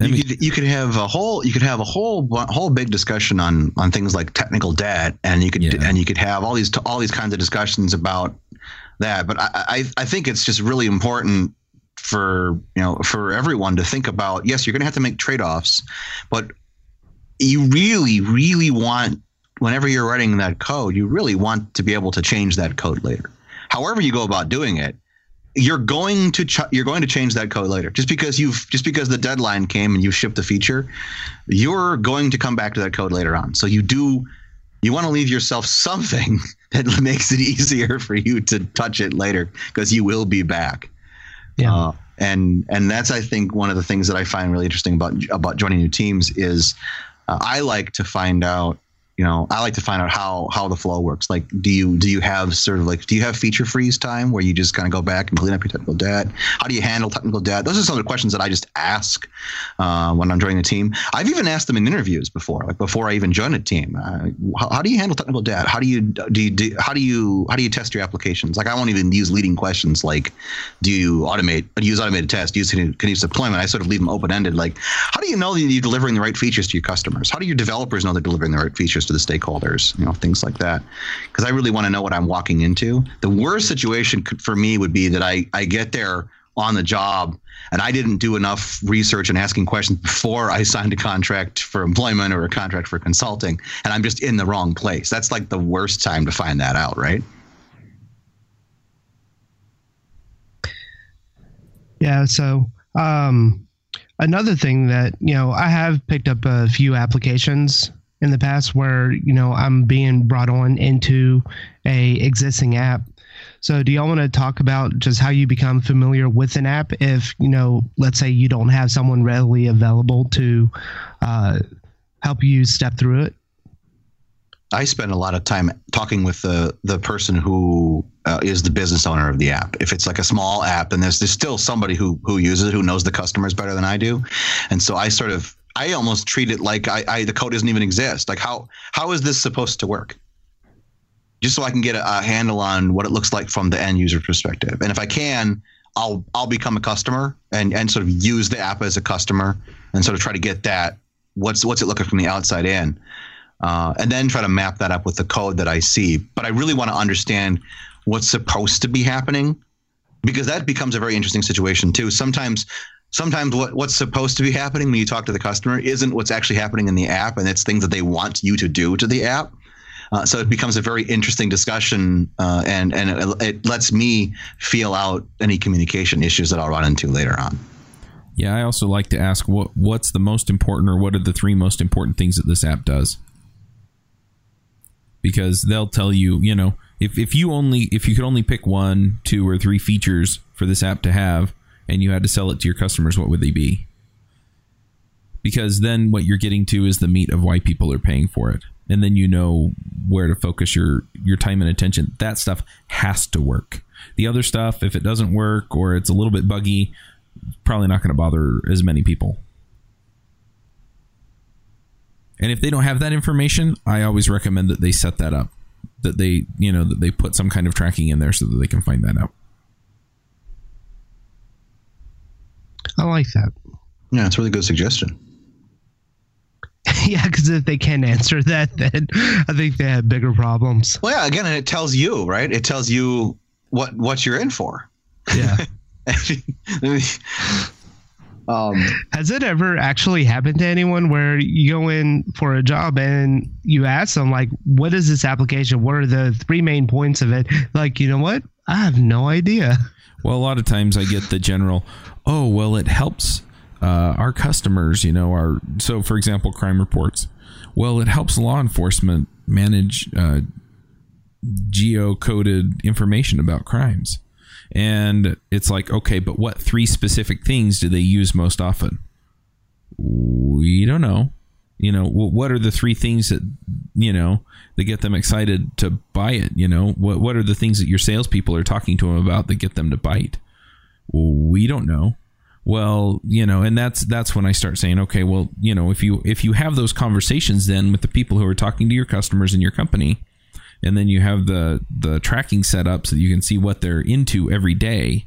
I you, could, you could have a whole you could have a whole whole big discussion on on things like technical debt, and you could yeah. and you could have all these all these kinds of discussions about that. But I, I, I think it's just really important for you know for everyone to think about. Yes, you're going to have to make trade offs, but you really, really want whenever you're writing that code, you really want to be able to change that code later. However, you go about doing it, you're going to ch- you're going to change that code later. Just because you've just because the deadline came and you shipped the feature, you're going to come back to that code later on. So you do you want to leave yourself something <laughs> that makes it easier for you to touch it later because you will be back. Yeah. Uh, and and that's I think one of the things that I find really interesting about about joining new teams is uh, I like to find out you know i like to find out how how the flow works. Like do you do you have sort of like do you have feature freeze time where you just kind of go back and clean up your technical debt? How do you handle technical debt? Those are some of the questions that i just ask uh, when i'm joining a team. I've even asked them in interviews before like before i even join a team. Uh, how, how, do you handle technical debt? How do you do you do, how do you how do you test your applications? Like i won't even use leading questions like do you automate do you use automated test use continuous deployment? I sort of leave them open-ended. Like how do you know that you're delivering the right features to your customers? How do your developers know they're delivering the right features to the stakeholders, you know, things like that. Because I really want to know what I'm walking into. The worst situation could, for me would be that I, I get there on the job and I didn't do enough research and asking questions before I signed a contract for employment or a contract for consulting, and I'm just in the wrong place. That's like the worst time to find that out, right? Yeah. So, um, another thing that you know i have picked up a few applications in the past where you know i'm being brought on into a existing app. So do y'all want to talk about just how you become familiar with an app if you know let's say you don't have someone readily available to uh, help you step through it? I spend a lot of time talking with the the person who uh, is the business owner of the app. If it's like a small app, then there's there's still somebody who who uses it who knows the customers better than I do, and so I sort of I almost treat it like I, I the code doesn't even exist. Like how how is this supposed to work? Just so I can get a, a handle on what it looks like from the end user perspective, and if I can, I'll I'll become a customer and and sort of use the app as a customer and sort of try to get that what's what's it looking from the outside in uh, and then try to map that up with the code that I see. But I really want to understand what's supposed to be happening because that becomes a very interesting situation too. Sometimes sometimes what, what's supposed to be happening when you talk to the customer isn't what's actually happening in the app and it's things that they want you to do to the app. Uh, so it becomes a very interesting discussion, uh, and and it, it, lets me feel out any communication issues that I'll run into later on. Yeah, I also like to ask what what's the most important, or what are the three most important things that this app does because they'll tell you, you know, if, if you only if you could only pick one, two, or three features for this app to have, and you had to sell it to your customers, what would they be? Because then what you're getting to is the meat of why people are paying for it, and then you know where to focus your your time and attention. That stuff has to work. The other stuff, if it doesn't work or it's a little bit buggy, probably not going to bother as many people. And if they don't have that information, I always recommend that they set that up. That they, you know, that they put some kind of tracking in there so that they can find that out. I like that. Yeah, it's a really good suggestion. <laughs> yeah, because if they can't answer that, then I think they have bigger problems. Well, yeah, again, and it tells you, right? It tells you what what you're in for. Yeah. <laughs> um, Has it ever actually happened to anyone where you go in for a job and you ask them, like, what is this application? What are the three main points of it? Like, you know what? I have no idea. Well, a lot of times I get the general, oh, well, it helps uh, our customers, you know, our, so for example, crime reports. Well, it helps law enforcement manage uh, geocoded information about crimes. And it's like, okay, but what three specific things do they use most often? We don't know. You know, what are the three things that, you know, that get them excited to buy it? You know, what, what are the things that your salespeople are talking to them about that get them to bite? We don't know. Well, you know, and that's that's when I start saying, okay, well, you know, if you if you have those conversations then with the people who are talking to your customers in your company, and then you have the the tracking set up so that you can see what they're into every day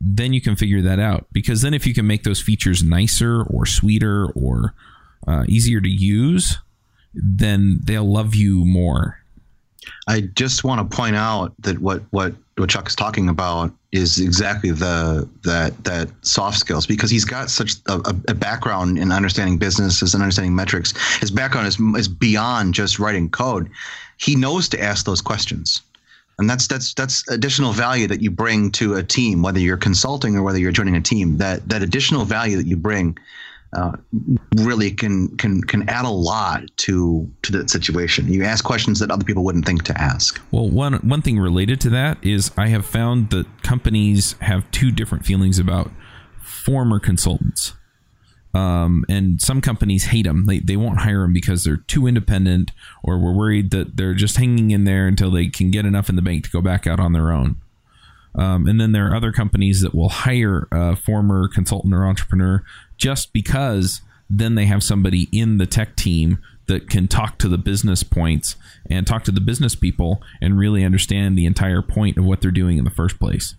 then you can figure that out because then if you can make those features nicer or sweeter or uh, easier to use then they'll love you more. I just want to point out that what what what chuck is talking about is exactly the that that soft skills because he's got such a, a background in understanding businesses and understanding metrics. His background is is beyond just writing code. He knows to ask those questions. And that's that's that's additional value that you bring to a team whether you're consulting or whether you're joining a team that that additional value that you bring uh, really can can can add a lot to to the situation. You ask questions that other people wouldn't think to ask. Well, one one thing related to that is I have found that companies have two different feelings about former consultants. Um, and some companies hate them. They, they won't hire them because they're too independent or we're worried that they're just hanging in there until they can get enough in the bank to go back out on their own. Um, and then there are other companies that will hire a former consultant or entrepreneur just because then they have somebody in the tech team that can talk to the business points and talk to the business people and really understand the entire point of what they're doing in the first place.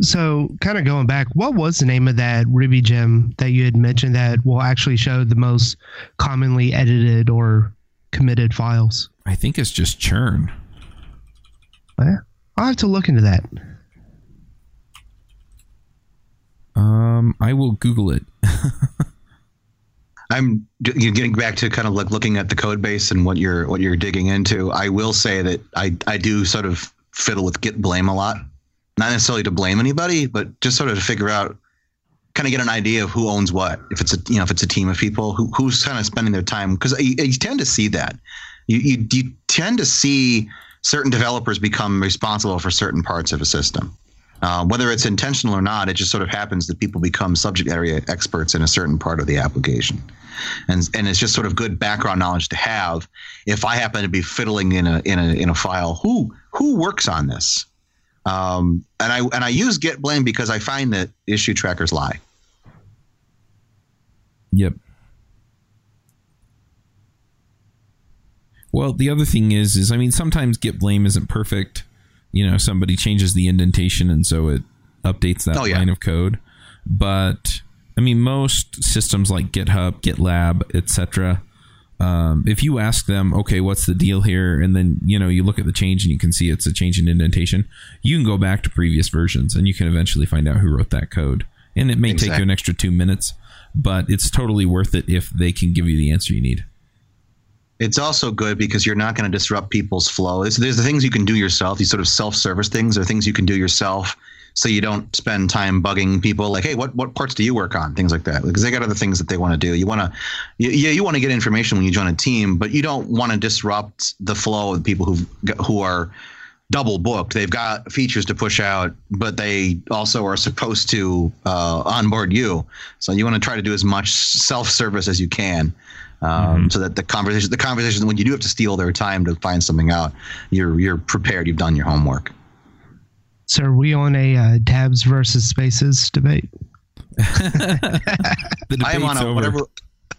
So, kind of going back, what was the name of that Ruby gem that you had mentioned that will actually show the most commonly edited or committed files? I think it's just churn. I'll have to look into that. Um, I will Google it. <laughs> I'm getting back to kind of like looking at the code base and what you're what you're digging into. I will say that I I do sort of fiddle with git blame a lot not necessarily to blame anybody, but just sort of to figure out, kind of get an idea of who owns what. If it's a you know if it's a team of people who who's kind of spending their time because you, you, tend to see that you, you you tend to see certain developers become responsible for certain parts of a system. Uh, whether it's intentional or not, it just sort of happens that people become subject area experts in a certain part of the application, and and it's just sort of good background knowledge to have. If I happen to be fiddling in a in a in a file, who who works on this? Um, and I and I use Git blame because I find that issue trackers lie. Yep. Well, the other thing is, is I mean, sometimes Git blame isn't perfect. You know, somebody changes the indentation, and so it updates that oh, yeah. line of code. But I mean, most systems like GitHub, GitLab, etc um, if you ask them, okay, what's the deal here, and then you know you look at the change and you can see it's a change in indentation, you can go back to previous versions and you can eventually find out who wrote that code. And it may exactly. take you an extra two minutes, but it's totally worth it if they can give you the answer you need. It's also good because you're not going to disrupt people's flow. It's, there's the things you can do yourself, these sort of self-service things, or things you can do yourself so you don't spend time bugging people like, hey, what what parts do you work on? Things like that, because they got other things that they want to do. You want to, yeah, you want to get information when you join a team, but you don't want to disrupt the flow of people who who are double booked. They've got features to push out, but they also are supposed to uh, onboard you. So you want to try to do as much self service as you can. Um, mm-hmm. So that the conversation, the conversation, when you do have to steal their time to find something out, you're you're prepared. You've done your homework. So are we on a uh, tabs versus spaces debate? <laughs> I am on a over. whatever.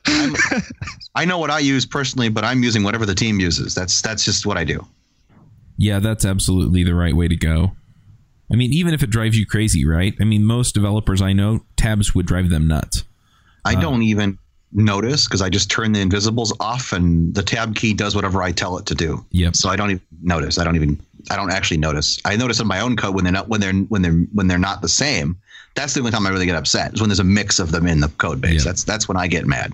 I'm, I know what I use personally, but I'm using whatever the team uses. That's that's just what I do. Yeah, that's absolutely the right way to go. I mean, even if it drives you crazy, right? I mean, most developers I know, tabs would drive them nuts. I don't even notice because I just turn the invisibles off and the tab key does whatever I tell it to do. Yep. So I don't even notice. I don't even I don't actually notice. I notice in my own code when they're not when they're when they're when they're not the same. That's the only time I really get upset is when there's a mix of them in the code base. Yep. That's that's when I get mad.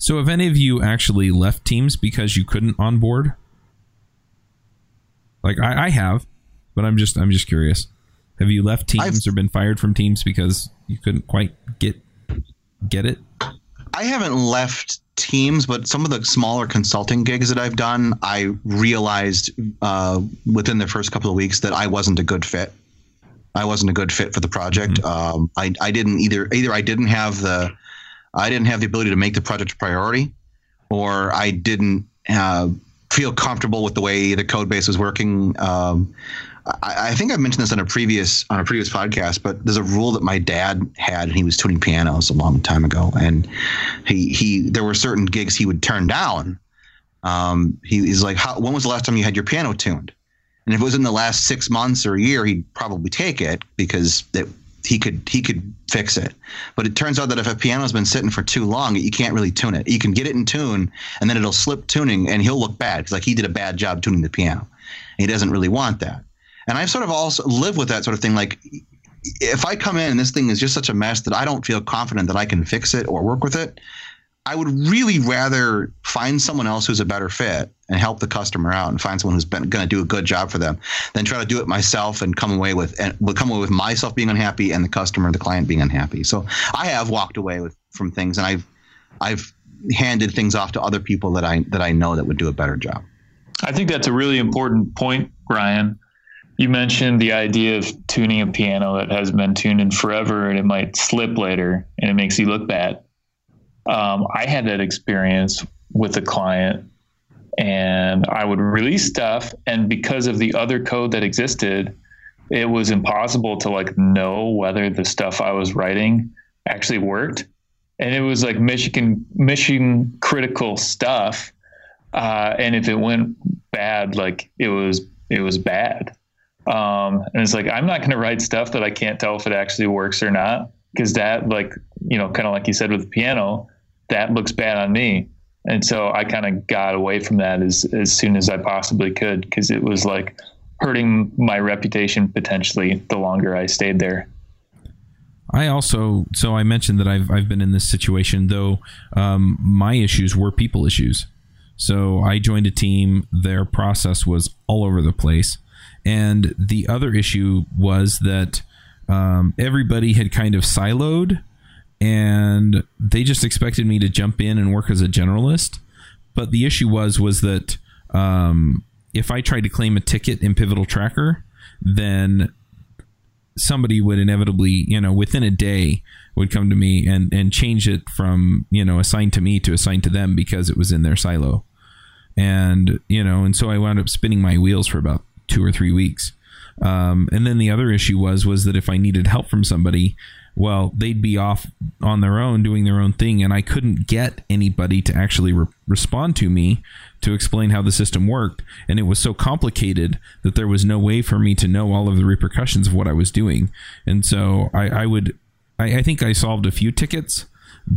So, have any of you actually left teams because you couldn't onboard? Like I, I have, but I'm just I'm just curious. Have you left teams I've- or been fired from teams because you couldn't quite get get it? I haven't left teams, but some of the smaller consulting gigs that I've done, I realized uh, within the first couple of weeks that I wasn't a good fit. I wasn't a good fit for the project. Um, I, I didn't either. Either I didn't have the, I didn't have the ability to make the project a priority, or I didn't uh, feel comfortable with the way the code base was working. Um, I, I think I've mentioned this on a previous on a previous podcast, but there's a rule that my dad had, and he was tuning pianos a long time ago, and he he there were certain gigs he would turn down. Um, he, he's like, when was the last time you had your piano tuned? And if it was in the last six months or a year, he'd probably take it because it, he could he could fix it. But it turns out that if a piano's been sitting for too long, you can't really tune it. You can get it in tune, and then it'll slip tuning, and he'll look bad because like he did a bad job tuning the piano. He doesn't really want that. And I've sort of also lived with that sort of thing. Like if I come in and this thing is just such a mess that I don't feel confident that I can fix it or work with it, I would really rather find someone else who's a better fit and help the customer out and find someone who's going to do a good job for them than try to do it myself and come away with and come away with myself being unhappy and the customer, the client being unhappy. So I have walked away with from things and I've I've handed things off to other people that I that I know that would do a better job. I think that's a really important point, Ryan. You mentioned the idea of tuning a piano that has been tuned in forever and it might slip later and it makes you look bad. Um, I had that experience with a client and I would release stuff and because of the other code that existed, it was impossible to like know whether the stuff I was writing actually worked. And it was like mission mission critical stuff. Uh, and if it went bad, like it was it was bad. Um, and it's like I'm not going to write stuff that I can't tell if it actually works or not, because that, like you know, kind of like you said with the piano, that looks bad on me. And so I kind of got away from that as as soon as I possibly could, because it was like hurting my reputation potentially the longer I stayed there. I also so I mentioned that I've I've been in this situation though um, my issues were people issues. So I joined a team. Their process was all over the place, and the other issue was that um, everybody had kind of siloed, and they just expected me to jump in and work as a generalist. But the issue was was that um, if I tried to claim a ticket in Pivotal Tracker, then somebody would inevitably, you know, within a day would come to me and and change it from you know assigned to me to assigned to them because it was in their silo, and you know, and so I wound up spinning my wheels for about two or three weeks. Um, and then the other issue was was that if I needed help from somebody, well, they'd be off on their own doing their own thing, and I couldn't get anybody to actually re- respond to me to explain how the system worked. And it was so complicated that there was no way for me to know all of the repercussions of what I was doing. And so I, I would, I, I think I solved a few tickets,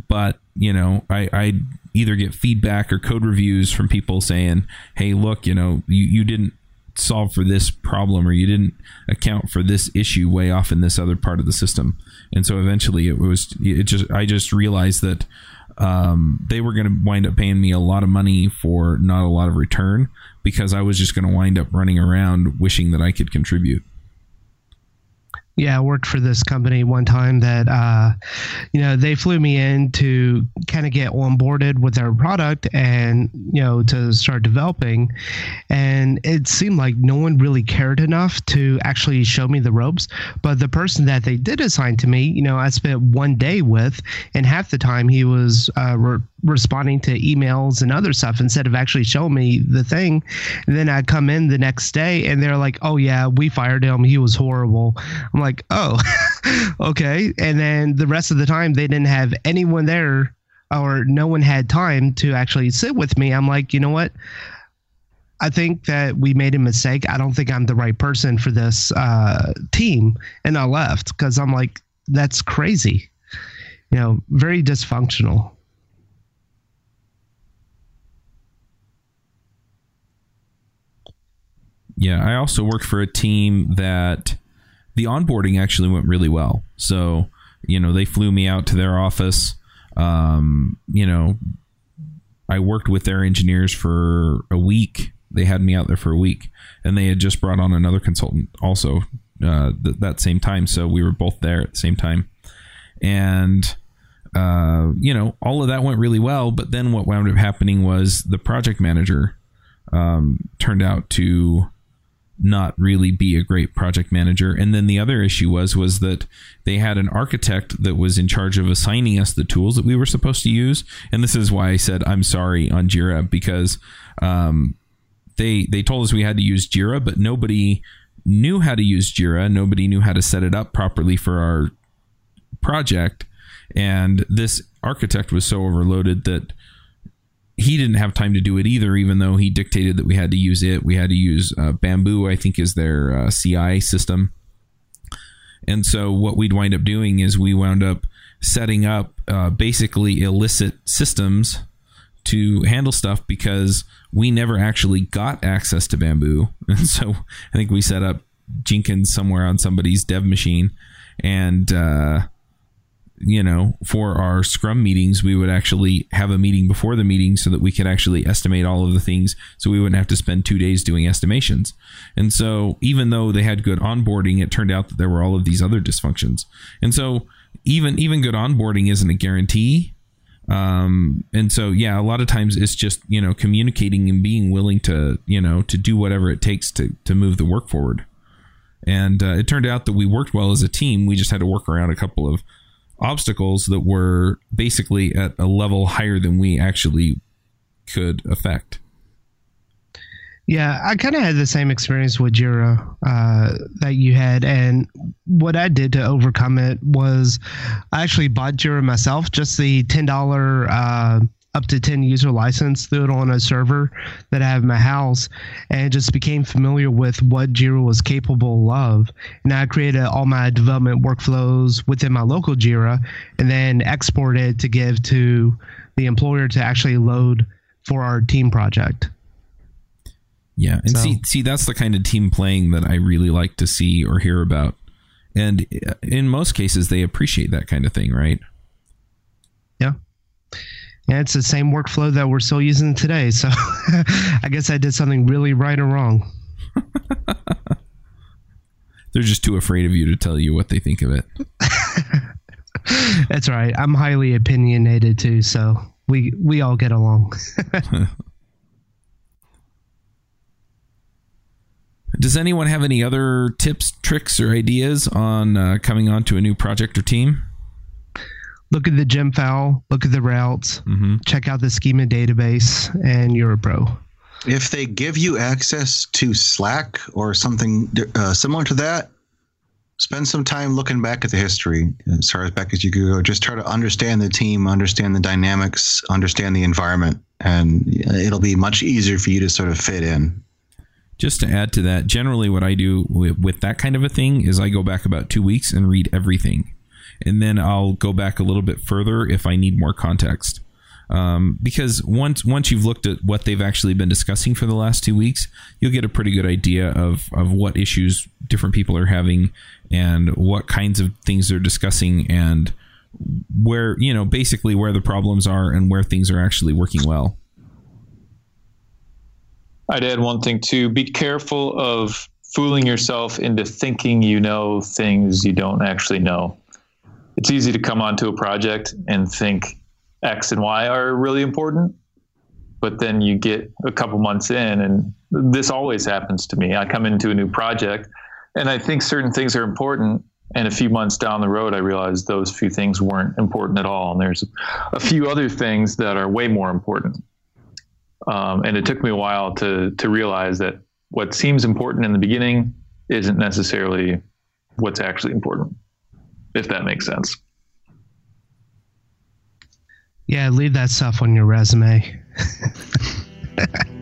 but you know, I, I either get feedback or code reviews from people saying, "Hey, look, you know, you, you didn't solve for this problem or you didn't account for this issue way off in this other part of the system." And so eventually, it was it just I just realized that um, they were going to wind up paying me a lot of money for not a lot of return because I was just going to wind up running around wishing that I could contribute. Yeah, I worked for this company one time that, uh, you know, they flew me in to kind of get onboarded with their product and, you know, to start developing. And it seemed like no one really cared enough to actually show me the ropes. But the person that they did assign to me, you know, I spent one day with, and half the time he was uh, re- responding to emails and other stuff instead of actually showing me the thing. And then I'd come in the next day and they're like, oh, yeah, we fired him. He was horrible. I'm like, oh, <laughs> okay. And then the rest of the time, they didn't have anyone there or no one had time to actually sit with me. I'm like, you know what? I think that we made a mistake. I don't think I'm the right person for this uh, team, and I left because I'm like, that's crazy. You know, very dysfunctional. Yeah, I also worked for a team that the onboarding actually went really well. So, you know, they flew me out to their office. Um, you know, I worked with their engineers for a week. They had me out there for a week, and they had just brought on another consultant also uh, th- that same time. So we were both there at the same time, and uh, you know, all of that went really well. But then what wound up happening was the project manager um, turned out to not really be a great project manager. And then the other issue was was that they had an architect that was in charge of assigning us the tools that we were supposed to use. And this is why I said I'm sorry on Jira because um, they they told us we had to use Jira, but nobody knew how to use Jira. Nobody knew how to set it up properly for our project. And this architect was so overloaded that he didn't have time to do it either, even though he dictated that we had to use it. We had to use uh, Bamboo, I think, is their uh, CI system. And so what we'd wind up doing is we wound up setting up uh, basically illicit systems to handle stuff because we never actually got access to Bamboo. <laughs> And so I think we set up Jenkins somewhere on somebody's dev machine. And uh, you know, for our scrum meetings, we would actually have a meeting before the meeting so that we could actually estimate all of the things so we wouldn't have to spend two days doing estimations. And so, even though they had good onboarding, it turned out that there were all of these other dysfunctions. And so, even even good onboarding isn't a guarantee. Um, and so, yeah, a lot of times it's just you know communicating and being willing to you know to do whatever it takes to to move the work forward. And uh, it turned out that we worked well as a team. We just had to work around a couple of obstacles that were basically at a level higher than we actually could affect. Yeah, I kind of had the same experience with Jira uh, that you had, and what I did to overcome it was I actually bought Jira myself, just the ten dollar uh, up to 10 user license, threw it on a server that I have in my house, and just became familiar with what Jira was capable of. And I created all my development workflows within my local Jira and then exported to give to the employer to actually load for our team project. Yeah, and so. see, see, that's the kind of team playing that I really like to see or hear about. And uh, in most cases, they appreciate that kind of thing, right? Yeah. Yeah, it's the same workflow that we're still using today. So <laughs> I guess I did something really right or wrong. <laughs> They're just too afraid of you to tell you what they think of it. <laughs> That's right. I'm highly opinionated too, so we we all get along. Does anyone have any other tips, tricks, or ideas on uh, coming on to a new project or team? Look at the gem file, look at the routes, mm-hmm. check out the schema database, and you're a pro. If they give you access to Slack or something uh, similar to that, spend some time looking back at the history as far as back as you can go. Just try to understand the team, understand the dynamics, understand the environment, and it'll be much easier for you to sort of fit in. Just to add to that, generally what I do with, with that kind of a thing is I go back about two weeks and read everything and then I'll go back a little bit further if I need more context. Um, because once once you've looked at what they've actually been discussing for the last two weeks, you'll get a pretty good idea of of what issues different people are having and what kinds of things they're discussing and where you know basically where the problems are and where things are actually working well. I'd add one thing too: be careful of fooling yourself into thinking you know things you don't actually know it's easy to come onto a project and think X and Y are really important, but then you get a couple months in, and this always happens to me. I come into a new project, and I think certain things are important, and a few months down the road, I realize those few things weren't important at all, and there's a few other things that are way more important. Um, and it took me a while to to realize that what seems important in the beginning isn't necessarily what's actually important if that makes sense. Yeah, leave that stuff on your resume. <laughs>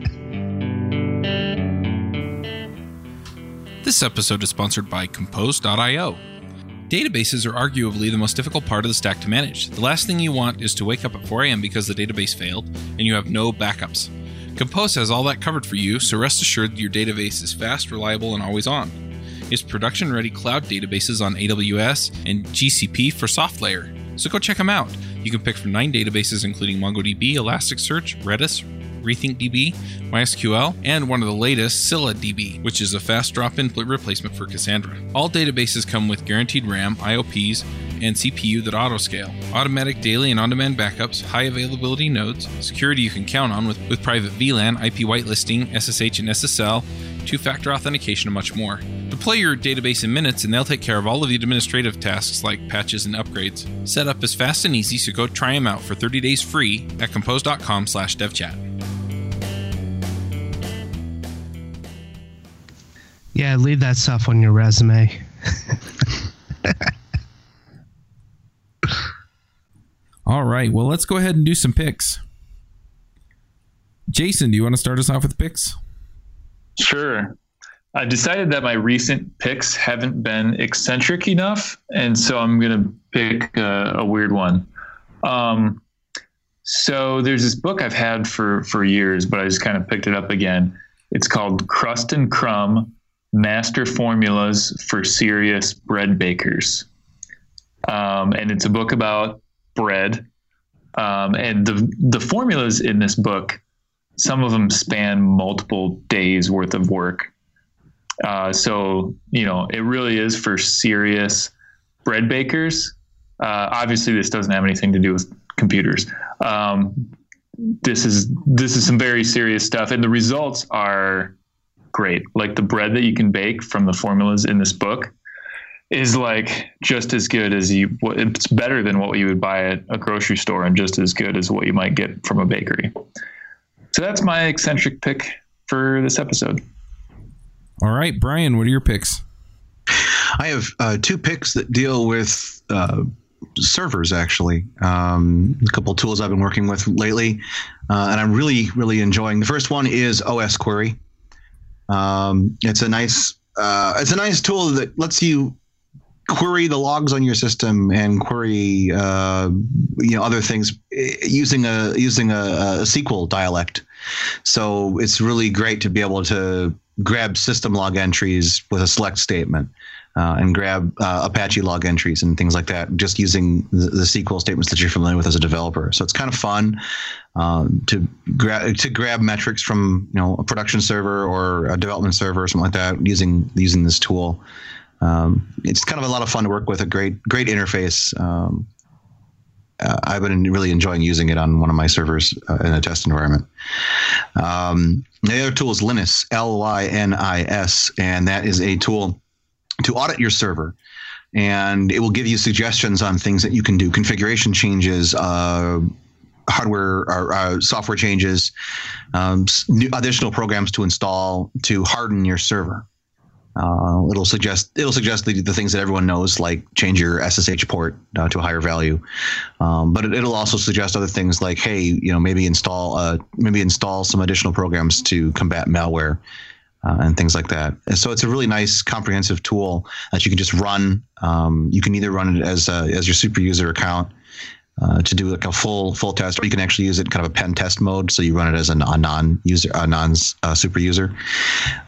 This episode is sponsored by Compose.io. Databases are arguably the most difficult part of the stack to manage. The last thing you want is to wake up at 4 a.m. because the database failed and you have no backups. Compose has all that covered for you, so rest assured your database is fast, reliable, and always on. It's production ready cloud databases on AWS and GCP for SoftLayer. So go check them out. You can pick from nine databases, including MongoDB, Elasticsearch, Redis, RethinkDB, MySQL, and one of the latest, ScyllaDB, which is a fast drop-in replacement for Cassandra. All databases come with guaranteed RAM, IOPs, and CPU that autoscale, automatic daily and on-demand backups, high availability nodes, security you can count on with, with private VLAN, IP whitelisting, SSH and SSL, two-factor authentication, and much more. Deploy your database in minutes and they'll take care of all of the administrative tasks like patches and upgrades. Setup is fast and easy, so go try them out for 30 days free at compose.com slash devchat. Yeah, leave that stuff on your resume. <laughs> All right, well, let's go ahead and do some picks. Jason, do you want to start us off with picks? Sure. I decided that my recent picks haven't been eccentric enough, and so I'm going to pick a, a, weird one. Um, so there's this book I've had for for years, but I just kind of picked it up again. It's called Crust and Crumb: Master Formulas for Serious Bread Bakers, um, and it's a book about bread. Um, and the the formulas in this book, some of them span multiple days worth of work. Uh, so you know, it really is for serious bread bakers. Uh, obviously, this doesn't have anything to do with computers. Um, this is this is some very serious stuff, and the results are great. Like the bread that you can bake from the formulas in this book is like just as good as you. It's better than what you would buy at a grocery store, and just as good as what you might get from a bakery. So that's my eccentric pick for this episode. All right, Brian, what are your picks? I have uh, two picks that deal with uh, servers, actually. Um, a couple tools I've been working with lately, uh, and I'm really, really enjoying. The first one is OS Query. Um, it's a nice, uh, it's a nice tool that lets you query the logs on your system and query, uh, you know, other things eh, using a using a, a SQL dialect. So it's really great to be able to grab system log entries with a select statement uh, and grab uh, Apache log entries and things like that, just using the, the, SQL statements that you're familiar with as a developer. So it's kind of fun um, to grab to grab metrics from you know a production server or a development server or something like that using using this tool. Um, it's kind of a lot of fun to work with. A great great interface. Um, uh, I've been really enjoying using it on one of my servers uh, in a test environment. Um, the other tool is Lynis, L Y N I S, and that is a tool to audit your server. And it will give you suggestions on things that you can do, configuration changes, uh, hardware or uh, software changes, um, additional programs to install to harden your server. Uh, it'll suggest it'll suggest the, the, things that everyone knows, like change your SSH port uh, to a higher value. Um, but it, will also suggest other things like, hey, you know, maybe install uh, maybe install some additional programs to combat malware uh, and things like that. And so it's a really nice, comprehensive tool that you can just run. Um, you can either run it as a, as your super user account, uh, to do like a full full test, or you can actually use it in kind of a pen test mode. So you run it as a, a non user, a non uh, super user,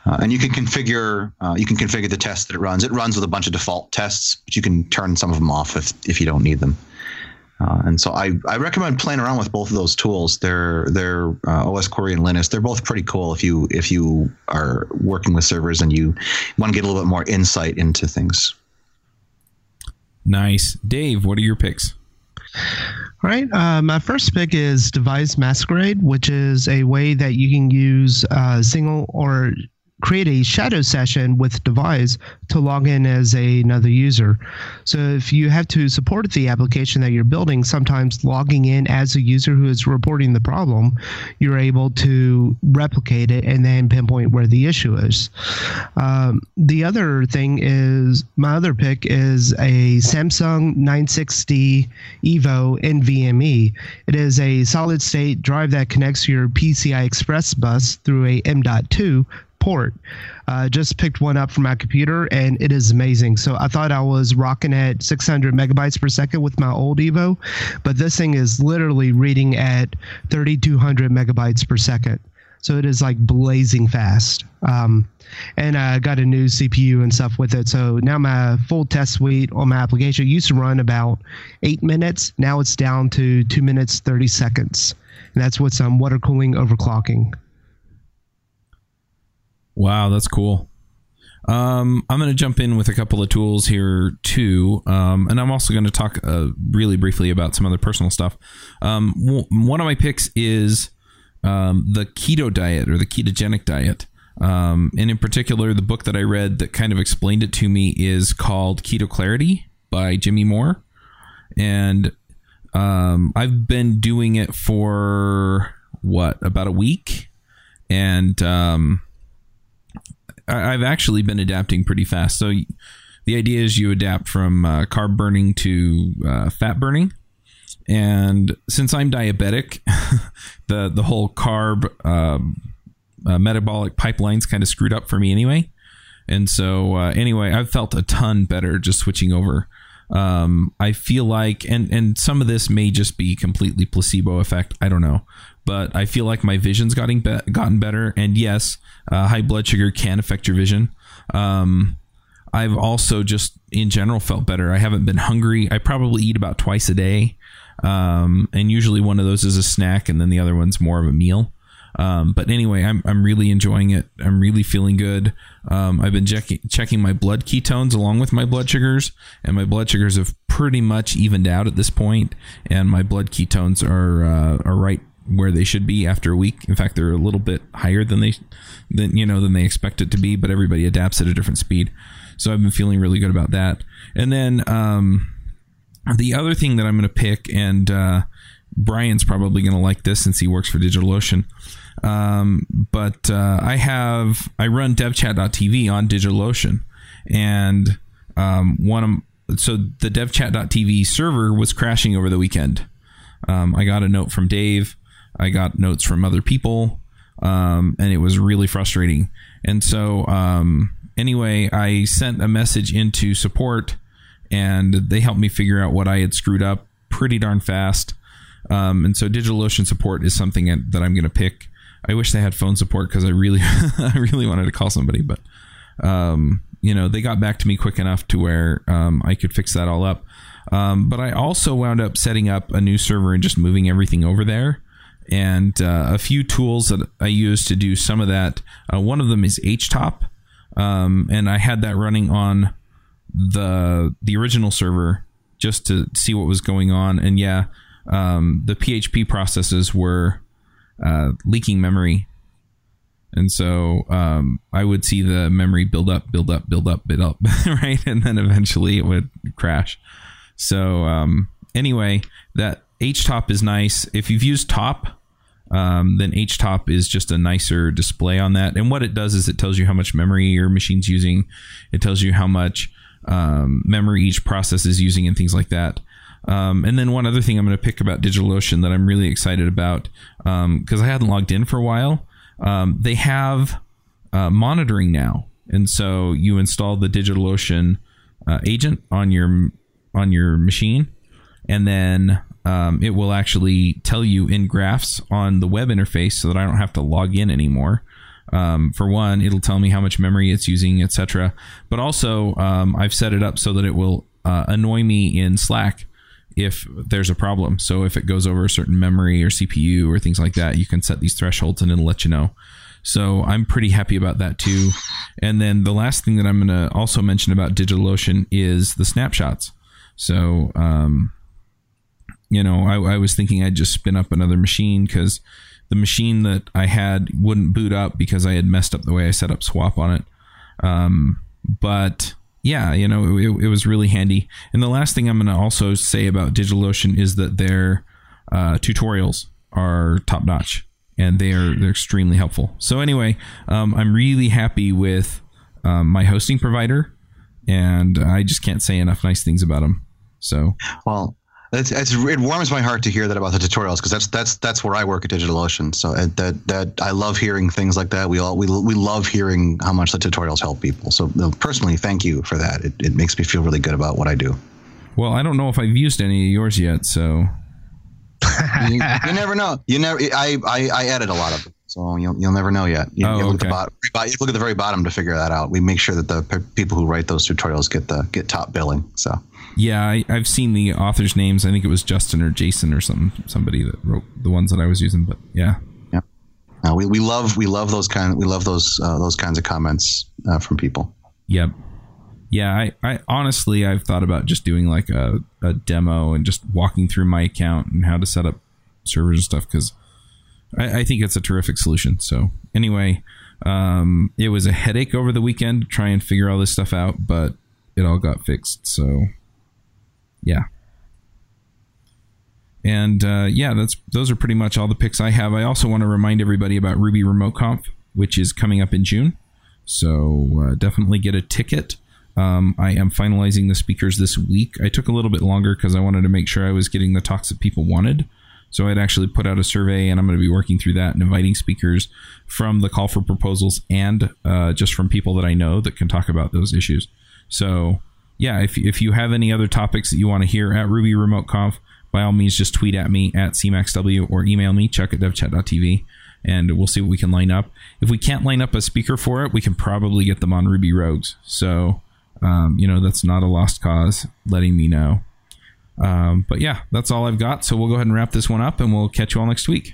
uh, and you can configure uh, you can configure the test that it runs. It runs with a bunch of default tests, but you can turn some of them off if if you don't need them. Uh, and so I, I recommend playing around with both of those tools. They're they're OS Query and Lynis. They're both pretty cool if you if you are working with servers and you want to get a little bit more insight into things. Nice, Dave. What are your picks? All right. Uh, my first pick is Devise Masquerade, which is a way that you can use uh, single or create a shadow session with Devise to log in as a, another user. So if you have to support the application that you're building, sometimes logging in as a user who is reporting the problem, you're able to replicate it and then pinpoint where the issue is. Um, the other thing is my other pick is a Samsung 960 Evo NVMe. It is a solid state drive that connects your PCI Express bus through a M.2 port. Uh, just picked one up from my computer and it is amazing. So I thought I was rocking at 600 megabytes per second with my old Evo, but this thing is literally reading at 3200 megabytes per second. So it is like blazing fast. Um, and I got a new CPU and stuff with it. So now my full test suite on my application used to run about eight minutes. Now it's down to two minutes, 30 seconds. And that's with some water cooling overclocking. Wow, that's cool. Um, I'm going to jump in with a couple of tools here too, um, and I'm also going to talk uh, really briefly about some other personal stuff. Um, w- one of my picks is um, the keto diet or the ketogenic diet. Um, and in particular, the book that I read that kind of explained it to me is called Keto Clarity by Jimmy Moore. And um, I've been doing it for what, about a week? And I've actually been adapting pretty fast. So the idea is you adapt from uh, carb burning to uh, fat burning. And since I'm diabetic, <laughs> the the whole carb um, uh, metabolic pipeline's kind of screwed up for me anyway. And so uh, anyway, I've felt a ton better just switching over. Um, I feel like, and and some of this may just be completely placebo effect. I don't know, but I feel like my vision's gotten be- gotten better. And yes, uh, high blood sugar can affect your vision. Um, I've also just in general felt better. I haven't been hungry. I probably eat about twice a day. Um, and usually one of those is a snack, and then the other one's more of a meal. Um, but anyway, I'm, I'm really enjoying it. I'm really feeling good. Um, I've been checking checking my blood ketones along with my blood sugars, and my blood sugars have pretty much evened out at this point, and my blood ketones are uh, are right where they should be after a week. In fact, they're a little bit higher than they than you know than they expect it to be. But everybody adapts at a different speed, so I've been feeling really good about that. And then um, the other thing that I'm going to pick, and uh, Brian's probably going to like this since he works for DigitalOcean. Um, but uh, I have I run DevChat.tv on DigitalOcean, and um, one of so the DevChat.tv server was crashing over the weekend. Um, I got a note from Dave. I got notes from other people, um, and it was really frustrating. And so, um, anyway, I sent a message into support, and they helped me figure out what I had screwed up pretty darn fast. Um, and so, DigitalOcean support is something that I'm going to pick. I wish they had phone support because I really, <laughs> I really wanted to call somebody, but um, you know, they got back to me quick enough to where um, I could fix that all up. Um, but I also wound up setting up a new server and just moving everything over there. And uh, a few tools that I use to do some of that. Uh, one of them is HTOP, um, and I had that running on the the original server just to see what was going on. And yeah, um, the PHP processes were uh, leaking memory and so um, I would see the memory build up, build up, build up, build up, <laughs> right? And then eventually it would crash. So um, anyway, that HTOP is nice. If you've used Top, um, then HTOP is just a nicer display on that. And what it does is it tells you how much memory your machine's using. It tells you how much um, memory each process is using and things like that. Um, and then one other thing I'm going to pick about DigitalOcean that I'm really excited about because I hadn't logged in for a while um, they have uh, monitoring now, and so you install the DigitalOcean uh, agent on your on your machine, and then um, it will actually tell you in graphs on the web interface, so that I don't have to log in anymore. Um, for one, it'll tell me how much memory it's using, etc. But also, um, I've set it up so that it will uh, annoy me in Slack if there's a problem. So if it goes over a certain memory or CPU or things like that, you can set these thresholds and it'll let you know. So I'm pretty happy about that too. And then the last thing that I'm going to also mention about DigitalOcean is the snapshots. So, um, you know, I, I was thinking I'd just spin up another machine because the machine that I had wouldn't boot up because I had messed up the way I set up swap on it. Um, but yeah, you know, it, it, was really handy. And the last thing I'm going to also say about DigitalOcean is that their uh, tutorials are top notch and they are they're extremely helpful. So anyway, um, I'm really happy with um, my hosting provider, and I just can't say enough nice things about them. So well, It's, it's, it warms my heart to hear that about the tutorials because that's that's that's where I work at DigitalOcean. So uh, that that I love hearing things like that. We all we, we love hearing how much the tutorials help people. So personally, thank you for that. It, it makes me feel really good about what I do. Well, I don't know if I've used any of yours yet, so <laughs> you, you, never know. You never. I, I I added a lot of them, so you'll you'll never know yet. You, oh, you look okay. at the bottom. You look at the very bottom to figure that out. We make sure that the people who write those tutorials get the get top billing. So yeah, I, have seen the authors' names. I think it was Justin or Jason or some somebody that wrote the ones that I was using. But yeah, yeah. No, we, we love we love those kind we love those uh, those kinds of comments uh, from people. Yep. Yeah, I, I honestly I've thought about just doing like a, a demo and just walking through my account and how to set up servers and stuff because I, I think it's a terrific solution. So anyway, um, it was a headache over the weekend to try and figure all this stuff out, but it all got fixed. So yeah. And uh, yeah, that's those are pretty much all the picks I have. I also want to remind everybody about Ruby Remote Conf, which is coming up in June. So uh, definitely get a ticket. Um, I am finalizing the speakers this week. I took a little bit longer because I wanted to make sure I was getting the talks that people wanted. So I'd actually put out a survey, and I'm going to be working through that and inviting speakers from the call for proposals and uh, just from people that I know that can talk about those issues. So yeah, if, if you have any other topics that you want to hear at Ruby Remote Conf, by all means, just tweet at me at cmaxw or email me, chuck at devchat.tv, and we'll see what we can line up. If we can't line up a speaker for it, we can probably get them on Ruby Rogues. So, um, you know, that's not a lost cause, letting me know. Um, but yeah, that's all I've got. So we'll go ahead and wrap this one up, and we'll catch you all next week.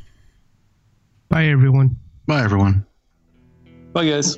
Bye, everyone. Bye, everyone. Bye, guys.